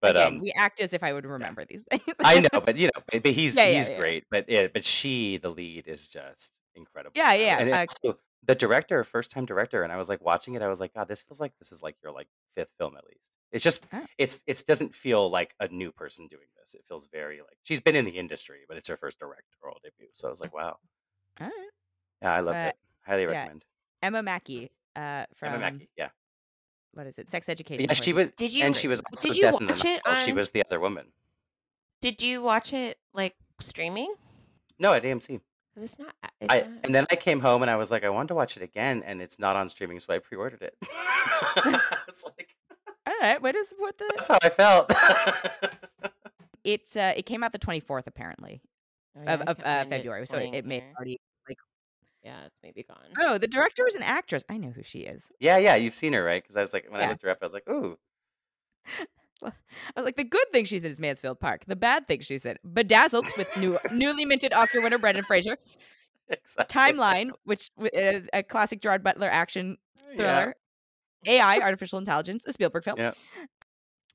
Speaker 2: but
Speaker 1: Again,
Speaker 2: um,
Speaker 1: we act as if I would remember these things.
Speaker 2: I know, but you know, but, but he's
Speaker 1: Yeah, yeah,
Speaker 2: he's
Speaker 1: yeah.
Speaker 2: great. But yeah, but she, the lead, is just incredible.
Speaker 1: Yeah, yeah,
Speaker 2: And
Speaker 1: uh,
Speaker 2: also the director, first time director, and I was like watching it. I was like, God, this feels like this is like your like fifth film at least. It's just
Speaker 1: Oh.
Speaker 2: it's it doesn't feel like a new person doing this. It feels very like she's been in the industry, but it's her first directorial debut. So I was like, wow,
Speaker 1: All right.
Speaker 2: yeah, I love
Speaker 1: Uh,
Speaker 2: it. Highly
Speaker 1: yeah,
Speaker 2: recommend.
Speaker 1: Emma Mackey uh, from
Speaker 2: Emma Mackey, yeah,
Speaker 1: what is it? Sex Education.
Speaker 2: yeah, she was,
Speaker 3: Did you
Speaker 2: and she was also
Speaker 3: did you watch it
Speaker 2: Nutshell. She was the other woman.
Speaker 3: Did you watch it like streaming?
Speaker 2: No, at AMC.
Speaker 3: 'Cause It's not. It's
Speaker 2: I
Speaker 3: not.
Speaker 2: and then I came home and I was like, I wanted to watch it again, and it's not on streaming, so I pre-ordered it. it's like
Speaker 1: All right, way to support the.
Speaker 2: that's how I felt.
Speaker 1: It's uh, it came out the twenty fourth apparently
Speaker 3: Oh, yeah,
Speaker 1: of, of uh, February, so it, it may
Speaker 3: here.
Speaker 1: already.
Speaker 3: Yeah, it's maybe gone.
Speaker 1: Oh, the director is an actress. I know who she is.
Speaker 2: yeah, yeah, you've seen her, right? Because I was like, when I looked her up, I was like, ooh,
Speaker 1: I was like, the good thing she said is Mansfield Park. The bad thing she said, Bedazzled with new newly minted Oscar winner Brendan Fraser.
Speaker 2: exactly.
Speaker 1: Timeline, which is a classic Gerard Butler action
Speaker 2: Yeah.
Speaker 1: thriller. AI, artificial intelligence, a Spielberg film.
Speaker 2: Yeah.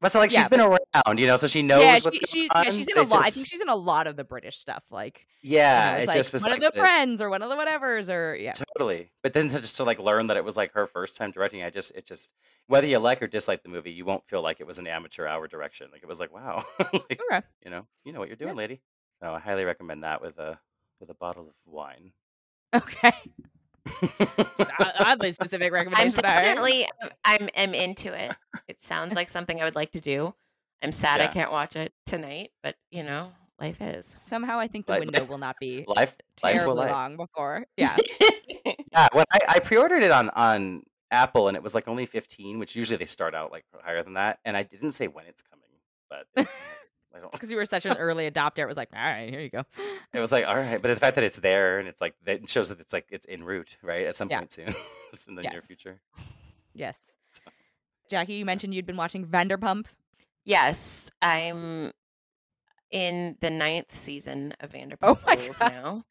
Speaker 2: But so like
Speaker 1: Yeah,
Speaker 2: she's been around, you know, so she knows
Speaker 1: yeah,
Speaker 2: what's
Speaker 1: she,
Speaker 2: going
Speaker 1: she,
Speaker 2: on.
Speaker 1: yeah, she's in a
Speaker 2: it
Speaker 1: lot. I think she's in a lot of the British stuff, like
Speaker 2: yeah, it
Speaker 1: it's
Speaker 2: just
Speaker 1: like
Speaker 2: was
Speaker 1: one
Speaker 2: like
Speaker 1: of the
Speaker 2: the-
Speaker 1: friends or one of the whatevers or yeah.
Speaker 2: Totally. But then to just to like learn that it was like her first time directing, I just it just whether you like or dislike the movie, you won't feel like it was an amateur hour direction. Like it was like, wow. like,
Speaker 1: Okay.
Speaker 2: you know, you know what you're doing, lady. So I highly recommend that with a with a bottle of wine.
Speaker 1: Okay. O- Oddly specific
Speaker 3: I'm
Speaker 1: recommendation. but
Speaker 3: definitely. Um, I'm. I'm into it. It sounds like something I would like to do. I'm sad I can't watch it tonight, but you know, life is.
Speaker 1: Somehow I think the
Speaker 2: Life-
Speaker 1: window will not be
Speaker 2: life life
Speaker 1: terribly
Speaker 2: life.
Speaker 1: long before. Yeah.
Speaker 2: Yeah, when I, I pre-ordered it on on Apple and it was like only 15, which usually they start out like higher than that, and I didn't say when it's coming, but it's coming. I don't
Speaker 1: Because you were such an early adopter, it was like, all right, here you go.
Speaker 2: It was like, all right, but the fact that it's there and it's like that it shows that it's like it's en route, right? At some
Speaker 1: Yeah.
Speaker 2: point soon, just in the near future.
Speaker 1: Yes.
Speaker 2: So-
Speaker 1: Jacque, you mentioned you'd been watching Vanderpump.
Speaker 3: yes, I'm in the ninth season of Vanderpump
Speaker 1: Oh
Speaker 3: Rules
Speaker 1: God.
Speaker 3: now.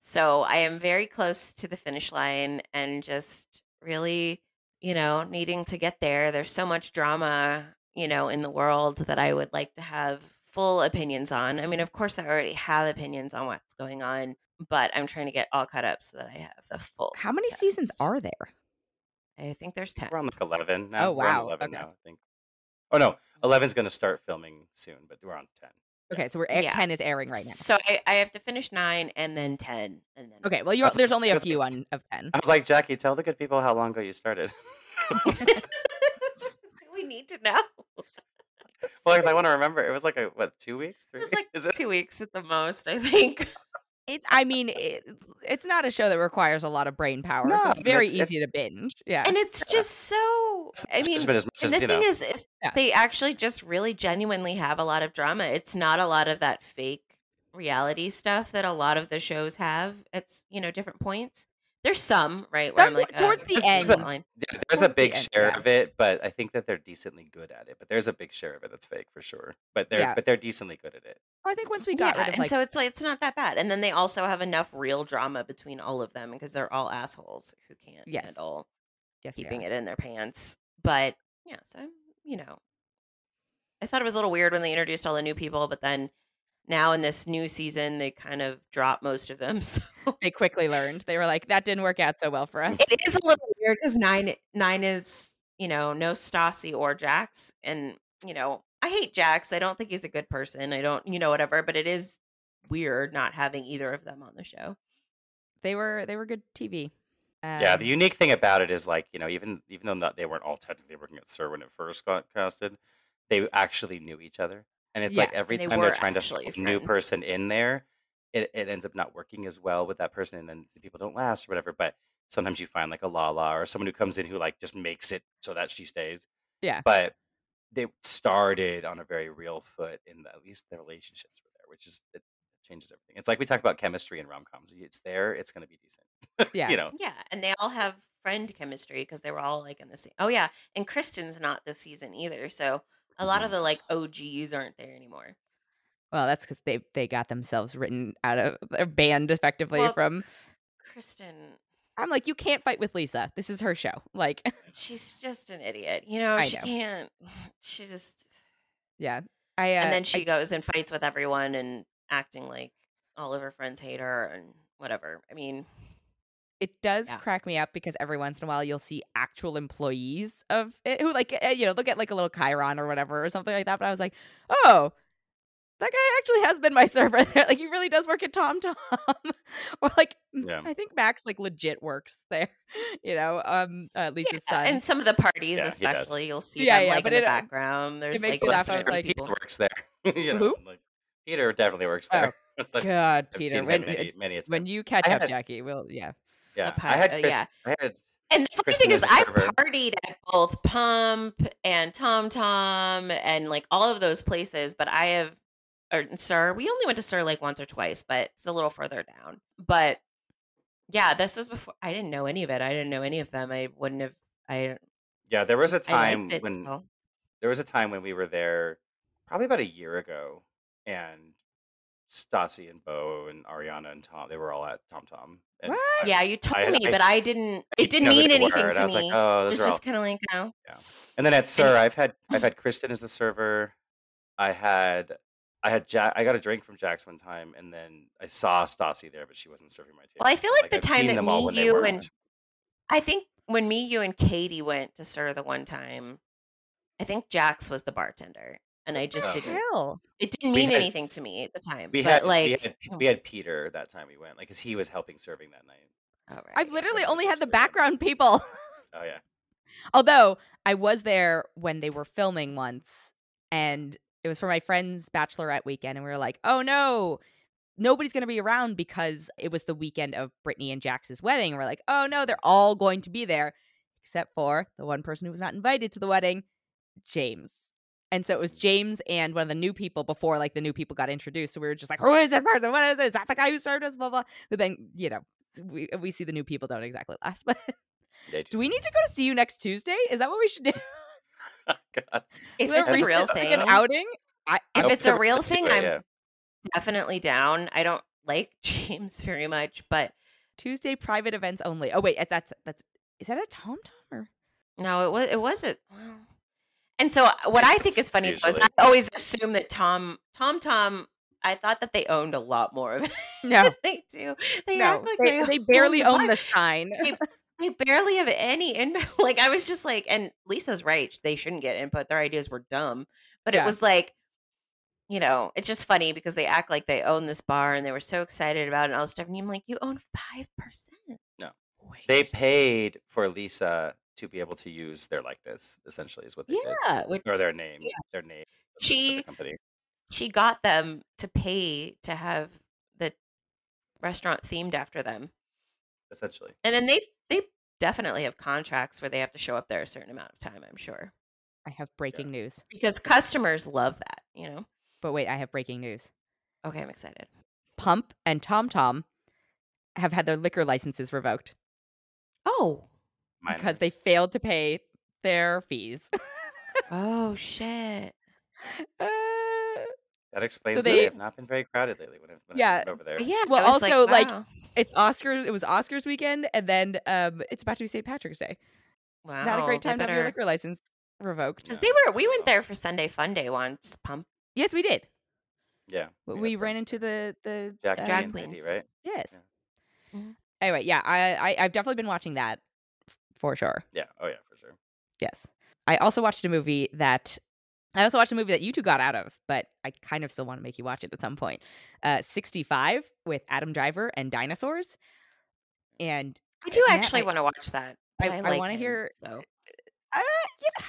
Speaker 3: So I am very close to the finish line and just really, you know, needing to get there. There's so much drama, you know, in the world that I would like to have full opinions on. I mean, of course, I already have opinions on what's going on, but I'm trying to get all caught up so that I have the full.
Speaker 1: How many seasons are there?
Speaker 3: I think there's ten.
Speaker 2: We're on like eleven now.
Speaker 1: Oh,
Speaker 2: We're
Speaker 1: wow.
Speaker 2: eleven
Speaker 1: Okay.
Speaker 2: now, I think. Oh no, 11's going to start filming soon, but we're on ten.
Speaker 1: Okay, so we're at
Speaker 3: Yeah.
Speaker 1: 10 is airing right now.
Speaker 3: So I, I have to finish nine and then ten and then.
Speaker 1: Okay, well, you're,
Speaker 2: That's-
Speaker 1: there's only a few
Speaker 2: good.
Speaker 1: on of 10.
Speaker 2: I was like, Jacque, tell the good people how long ago you started.
Speaker 3: we need to know.
Speaker 2: Well, because I want to remember. It was like a what, two weeks, three?
Speaker 3: It was like
Speaker 2: Is it?
Speaker 3: two weeks at the most, I think.
Speaker 1: It's, I mean, it, it's not a show that requires a lot of brain power, so it's very
Speaker 2: it's- it's-
Speaker 1: easy to binge. Yeah.
Speaker 3: And it's just so. I mean,
Speaker 2: just been as much
Speaker 3: and
Speaker 2: as
Speaker 3: the
Speaker 2: you
Speaker 3: thing
Speaker 2: know.
Speaker 3: is, is
Speaker 1: Yeah.
Speaker 3: they actually just really genuinely have a lot of drama. It's not a lot of that fake reality stuff that a lot of the shows have. It's you know different points. There's some right where I'm like
Speaker 1: towards
Speaker 3: uh,
Speaker 1: the
Speaker 3: this
Speaker 2: end.
Speaker 3: is fine.
Speaker 2: Yeah, there's a
Speaker 1: towards the
Speaker 2: big
Speaker 1: end,
Speaker 2: share
Speaker 1: yeah.
Speaker 2: of it, but I think that they're decently good at it. But there's a big share of it that's fake for sure. But they're
Speaker 1: Yeah.
Speaker 2: but they're decently good at it.
Speaker 1: I think once we got
Speaker 3: yeah,
Speaker 1: rid of
Speaker 3: and
Speaker 1: like
Speaker 3: so it's like it's not that bad. And then they also have enough real drama between all of them because they're all assholes who can't
Speaker 1: Yes.
Speaker 3: handle
Speaker 1: yes,
Speaker 3: keeping it in their pants. But yeah, so you know, I thought it was a little weird when they introduced all the new people, but then now in this new season they kind of dropped most of them. So
Speaker 1: They quickly learned. They were like, that didn't work out so well for us.
Speaker 3: it is a little weird because nine nine is you know no Stassi or Jax, and you know I hate Jax. I don't think he's a good person. I don't you know whatever, but it is weird not having either of them on the show.
Speaker 1: They were they were good TV.
Speaker 2: yeah,
Speaker 1: Um,
Speaker 2: the unique thing about it is like you know even even though not, they weren't all technically working at SUR when it first got casted, they actually knew each other. And it's like every
Speaker 3: they
Speaker 2: time they're trying to
Speaker 3: actually
Speaker 2: put a new
Speaker 3: friends.
Speaker 2: person in there, it, it ends up not working as well with that person, and then the people don't last or whatever. But sometimes you find like a Lala or someone who comes in who like just makes it so that she stays.
Speaker 1: Yeah.
Speaker 2: But they started on a very real foot in the, at least the relationships were there, which is it changes everything. It's like we talk about chemistry in rom coms. It's there, it's going to be decent.
Speaker 1: Yeah.
Speaker 2: you know.
Speaker 3: Yeah, and they all have friend chemistry because they were all like in the same. Oh yeah, and Kristen's not this season either, so a lot of
Speaker 2: Mhm.
Speaker 3: the like OGs aren't there anymore.
Speaker 1: Well, that's because they they got themselves written out of their banned effectively
Speaker 3: Well-
Speaker 1: from.
Speaker 3: Kristen,
Speaker 1: I'm like, you can't fight with Lisa. This is her show. Like,
Speaker 3: she's just an idiot. You know,
Speaker 1: I
Speaker 3: she
Speaker 1: know.
Speaker 3: can't. She just
Speaker 1: yeah. I uh,
Speaker 3: and then
Speaker 1: I-
Speaker 3: she goes and fights with everyone and acting like all of her friends hate her and whatever. I mean,
Speaker 1: it does
Speaker 3: Yeah.
Speaker 1: crack me up because every once in a while you'll see actual employees of it who like eh, you know they'll get like a little chyron or whatever or something like that. But I was like, oh, that guy actually has been my server there. Like he really does work at Tom Tom, or like
Speaker 2: Yeah.
Speaker 1: I think Max like legit works there. You know, um, uh, Lisa's
Speaker 3: yeah,
Speaker 1: son.
Speaker 3: and some of the parties,
Speaker 2: Yeah,
Speaker 3: especially, you'll see
Speaker 1: Yeah,
Speaker 3: them
Speaker 1: yeah,
Speaker 3: like
Speaker 1: but
Speaker 3: in the
Speaker 1: it, uh,
Speaker 3: background. There's
Speaker 1: makes
Speaker 3: like
Speaker 1: me laugh. I was like-
Speaker 2: Peter
Speaker 3: people.
Speaker 2: works there. you know,
Speaker 1: Who?
Speaker 2: like Peter definitely works
Speaker 1: Oh,
Speaker 2: there. It's like,
Speaker 1: God,
Speaker 2: I've
Speaker 1: Peter, when
Speaker 2: him many, many
Speaker 1: when you catch
Speaker 2: I
Speaker 1: up,
Speaker 2: had-
Speaker 1: Jacque, we'll yeah.
Speaker 2: Yeah, I had
Speaker 3: uh,
Speaker 2: Chris,
Speaker 3: yeah.
Speaker 2: I had
Speaker 3: And the funny thing is, I've partied at both Pump and Tom Tom and like all of those places, but I have, or SUR, we only went to SUR like once or twice, but it's a little further down. But yeah, this was before I didn't know any of it. I didn't know any of them. I wouldn't have. I
Speaker 2: yeah. There was a time
Speaker 3: it.
Speaker 2: when
Speaker 3: so.
Speaker 2: there was a time when we were there, probably about a year ago, and Stassi and Beau and Ariana and Tom, they were all at Tom Tom. And
Speaker 1: What?
Speaker 2: I-
Speaker 3: Yeah, you told
Speaker 2: I-
Speaker 3: me,
Speaker 2: I-
Speaker 3: but I didn't.
Speaker 2: I
Speaker 3: It didn't mean anything
Speaker 2: were, and
Speaker 3: to
Speaker 2: I was
Speaker 3: me.
Speaker 2: like, oh,
Speaker 3: it
Speaker 2: those
Speaker 3: was
Speaker 2: are all.
Speaker 3: just kind of like, oh,
Speaker 2: And then at SUR, I've had I've had Kristen as a server. I had I had Jack. I got a drink from Jax one time, and then I saw Stassi there, but she wasn't serving my table.
Speaker 3: Well, I feel like the
Speaker 2: I've
Speaker 3: time that me, you, and I think when me, you, and Katie went to SUR the one time, I think Jax was the bartender, and I just
Speaker 2: Oh.
Speaker 3: didn't.
Speaker 1: Hell,
Speaker 3: It didn't mean
Speaker 2: had-
Speaker 3: anything to me at the time.
Speaker 2: we
Speaker 3: but
Speaker 2: had
Speaker 3: like,
Speaker 2: we had we had Peter that time we went, like, because he was helping serving that night.
Speaker 3: oh, right,
Speaker 1: I've literally only had the
Speaker 2: first three, yeah.
Speaker 1: background people.
Speaker 2: Oh yeah,
Speaker 1: Although I was there when they were filming once, and it was for my friend's bachelorette weekend, and we were like, "Oh no, nobody's going to be around because it was the weekend of Brittany and Jax's wedding." And we're like, "Oh no, they're all going to be there, except for the one person who was not invited to the wedding, James." And so it was James and one of the new people before, like the new people got introduced. So we were just like, "Who is this person? What is this? Is that the guy who served us?" Blah blah. But then you know, we we see the new people don't exactly last, but. Do we need to go to see you next Tuesday? Is that what we should do?
Speaker 2: God.
Speaker 3: if
Speaker 1: We'll
Speaker 3: it's a real
Speaker 1: out, like
Speaker 3: thing,
Speaker 1: an outing. I,
Speaker 3: if
Speaker 2: hope
Speaker 3: it's a real thing,
Speaker 2: it,
Speaker 3: I'm
Speaker 2: yeah.
Speaker 3: definitely down. I don't like James very much, but
Speaker 1: Tuesday private events only. Oh wait, that's that's is that a Tom Tom or
Speaker 3: no, it was it wasn't. Well, and so uh, what I think is funny though is I always assume that Tom Tom Tom I thought that they owned a lot more of it.
Speaker 1: No,
Speaker 3: they do. They
Speaker 1: no,
Speaker 3: act like
Speaker 1: they,
Speaker 3: they,
Speaker 1: they barely
Speaker 3: own
Speaker 1: own the sign.
Speaker 3: They, they barely have any input. Like I was just like, and Lisa's right. They shouldn't get input. Their ideas were dumb. But
Speaker 1: Yeah.
Speaker 3: it was like, you know, it's just funny because they act like they own this bar and they were so excited about it and all this stuff. And I'm like, you own five percent.
Speaker 2: No.
Speaker 1: Wait.
Speaker 2: They paid for Lisa to be able to use their likeness. Essentially, is what they did,
Speaker 3: Yeah, which
Speaker 2: or their name,
Speaker 3: yeah.
Speaker 2: their name. of the-
Speaker 3: She-
Speaker 2: company.
Speaker 3: she got them to pay to have the restaurant themed after them.
Speaker 2: Essentially,
Speaker 3: And then they they definitely have contracts where they have to show up there a certain amount of time, I'm sure.
Speaker 1: I have breaking news.
Speaker 3: Because customers love that, you know.
Speaker 1: But wait, I have breaking news.
Speaker 3: Okay, I'm excited.
Speaker 1: Pump and Tom Tom have had their liquor licenses revoked
Speaker 3: Oh.
Speaker 2: Minor.
Speaker 1: because they failed to pay their fees.
Speaker 3: Oh shit.
Speaker 1: Uh,
Speaker 2: that explains why
Speaker 1: they-
Speaker 2: they have not been very crowded lately. When I've, when
Speaker 1: Yeah.
Speaker 2: Been over there,
Speaker 3: Yeah.
Speaker 1: Well, also, like,
Speaker 3: wow.
Speaker 1: it's Oscars. It was Oscars weekend, and then um, it's about to be St. Patrick's Day.
Speaker 3: wow,
Speaker 1: Not a great
Speaker 3: they
Speaker 1: time to have your liquor license revoked.
Speaker 3: Because
Speaker 2: No,
Speaker 3: they were, we went there for Sunday Fun Day once. Pump.
Speaker 1: Yes, we did.
Speaker 2: yeah,
Speaker 1: We, we ran
Speaker 2: friends
Speaker 1: into the the
Speaker 2: Jack
Speaker 1: uh,
Speaker 3: Drag
Speaker 2: and Mindy,
Speaker 3: queens.
Speaker 2: right?
Speaker 1: Yes.
Speaker 3: Yeah. Mhm.
Speaker 1: Anyway, yeah, I, I I've definitely been watching that f- for sure.
Speaker 2: Yeah. Oh yeah, for sure.
Speaker 1: Yes. I also watched a movie that I also watched a movie that you two got out of, but I kind of still want to make you watch it at some point. Uh 65 with Adam Driver and dinosaurs. And
Speaker 3: I do
Speaker 1: Matt,
Speaker 3: actually
Speaker 1: I-
Speaker 3: want to watch that.
Speaker 1: I- I
Speaker 3: like
Speaker 1: wanna hear-
Speaker 3: So
Speaker 1: uh yeah.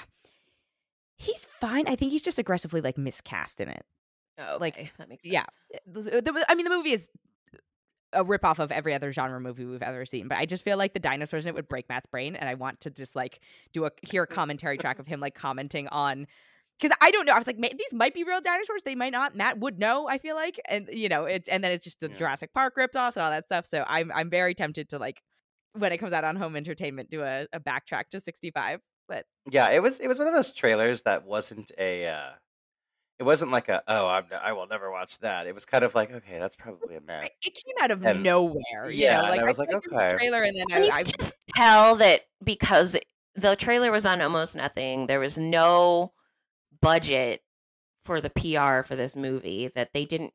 Speaker 1: He's fine. I think he's just aggressively like miscast in it.
Speaker 3: oh,
Speaker 1: like,
Speaker 3: that makes sense.
Speaker 1: yeah. The- the- I mean the movie is a ripoff of every other genre movie we've ever seen, but I just feel like the dinosaurs in it would break Matt's brain, and I want to just like do a hear a commentary track of him like commenting on because I don't know. I was like, these might be real dinosaurs. They might not. Matt would know. I feel like, and you know, it's and then it's just the
Speaker 2: Yeah.
Speaker 1: Jurassic Park ripoffs and all that stuff. So I'm I'm very tempted to like when it comes out on home entertainment do a, a backtrack to 65. But
Speaker 2: Yeah, it was it was one of those trailers that wasn't a uh it wasn't like a oh I'm I will never watch that. It was kind of like okay, that's probably a mess.
Speaker 1: it came out of
Speaker 2: And-
Speaker 1: nowhere. You
Speaker 2: yeah,
Speaker 1: know, like
Speaker 2: I was like,
Speaker 1: feel there
Speaker 2: okay.
Speaker 1: trailer, and then
Speaker 3: And you
Speaker 1: I, I
Speaker 3: just tell that because the trailer was on almost nothing, there was no budget for the PR for this movie that they didn't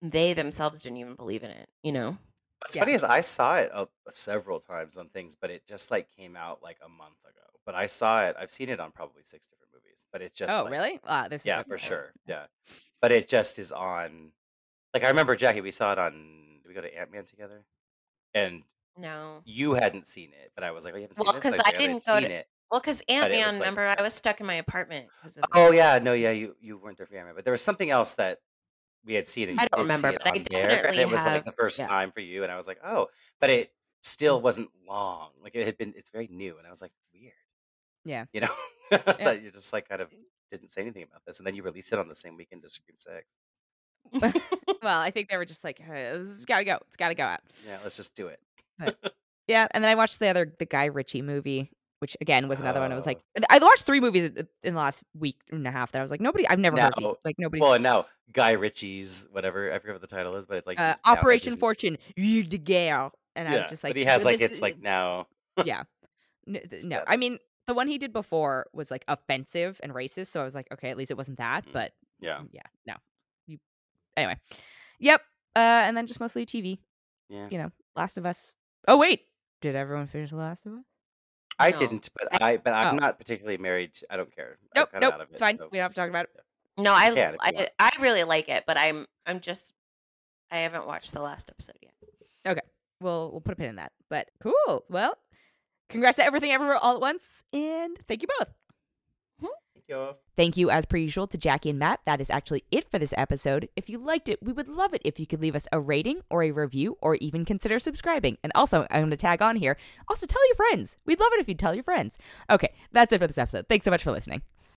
Speaker 3: they themselves didn't even believe in it, you know.
Speaker 2: What's
Speaker 1: Yeah.
Speaker 2: funny is I saw it uh, several times on things, but it just like came out like a month ago. But I saw it. I've seen it on probably six different movies. But it just
Speaker 1: oh
Speaker 2: like,
Speaker 1: really? Uh, this
Speaker 2: Yeah, for sure. Yeah, but it just is on. Like I remember Jacque, we saw it on. Did we go to Ant Man together? And
Speaker 3: No.
Speaker 2: you hadn't seen it, but I was like, "Oh, you haven't seen
Speaker 3: Well,
Speaker 2: this?"
Speaker 3: 'cause
Speaker 2: Like,
Speaker 3: I
Speaker 2: "I haven't
Speaker 3: didn't go
Speaker 2: seen
Speaker 3: to-
Speaker 2: it.
Speaker 3: Well, because Ant Man,
Speaker 2: was, like-
Speaker 3: remember, I was stuck in my apartment. of the-
Speaker 2: Oh yeah, no, yeah, you you weren't there for Ant Man, but there was something else that we had seen. it.
Speaker 3: I
Speaker 2: you
Speaker 3: don't
Speaker 2: did see
Speaker 3: remember,
Speaker 2: it
Speaker 3: but I
Speaker 2: on there, and
Speaker 3: definitely
Speaker 2: it was like
Speaker 3: have-
Speaker 2: the first
Speaker 3: yeah.
Speaker 2: time for you, and I was like, oh, but it still mm. wasn't long. Like it had been, it's very new, and I was like, weird.
Speaker 1: Yeah.
Speaker 2: you know,
Speaker 1: Yeah.
Speaker 2: that you just like kind of didn't say anything about this, and then you released it on the same weekend as Scream Six.
Speaker 1: well, I think they were just like, "Hey, this has got to go. It's got to go out.
Speaker 2: Yeah, let's just do it.
Speaker 1: Yeah, and then I watched the other the Guy Ritchie movie, which again was another one. I was
Speaker 2: Oh.
Speaker 1: like, I watched three movies in the last week and a half that I was like, nobody, I've never heard these. Like nobody.
Speaker 2: Well, and now Guy Ritchie's whatever I forget what the title is, but it's like
Speaker 1: uh,
Speaker 2: he's now has
Speaker 1: Operation Fortune, you de guerre, and I was just like,
Speaker 2: but he has like it's
Speaker 1: is-
Speaker 2: like now.
Speaker 1: yeah, N- th-
Speaker 2: It's
Speaker 1: no, I mean the one he did before was like offensive and racist, so I was like, okay, at least it wasn't that,
Speaker 2: Mm.
Speaker 1: but
Speaker 2: Yeah,
Speaker 1: yeah, no, you anyway, yep, uh, and then just mostly TV,
Speaker 2: yeah.
Speaker 1: you know, Last of Us. Oh wait, did everyone finish The Last of Us?
Speaker 2: I
Speaker 3: No.
Speaker 2: didn't, but I but I'm
Speaker 1: Oh.
Speaker 2: not particularly married. To, I don't care. I'm
Speaker 1: Nope,
Speaker 2: kinda
Speaker 1: nope,
Speaker 2: out of
Speaker 1: it's
Speaker 2: it,
Speaker 1: fine.
Speaker 2: so-
Speaker 1: We don't have to talk about it.
Speaker 3: no, I,
Speaker 2: can if you
Speaker 3: I
Speaker 2: want.
Speaker 3: I really like it, but I'm I'm just I haven't watched the last episode yet. Okay.
Speaker 1: We'll we'll put a pin in that. But cool. Well, congrats to everything everywhere all at once, and thank you both.
Speaker 2: Thank you.
Speaker 1: You, as per usual, to Jacque and Matt. That is actually it for this episode. If you liked it, we would love it if you could leave us a rating or a review or even consider subscribing. And also, I'm going to tag on here. Also, tell your friends. We'd love it if you'd tell your friends. Okay, that's it for this episode. Thanks so much for listening.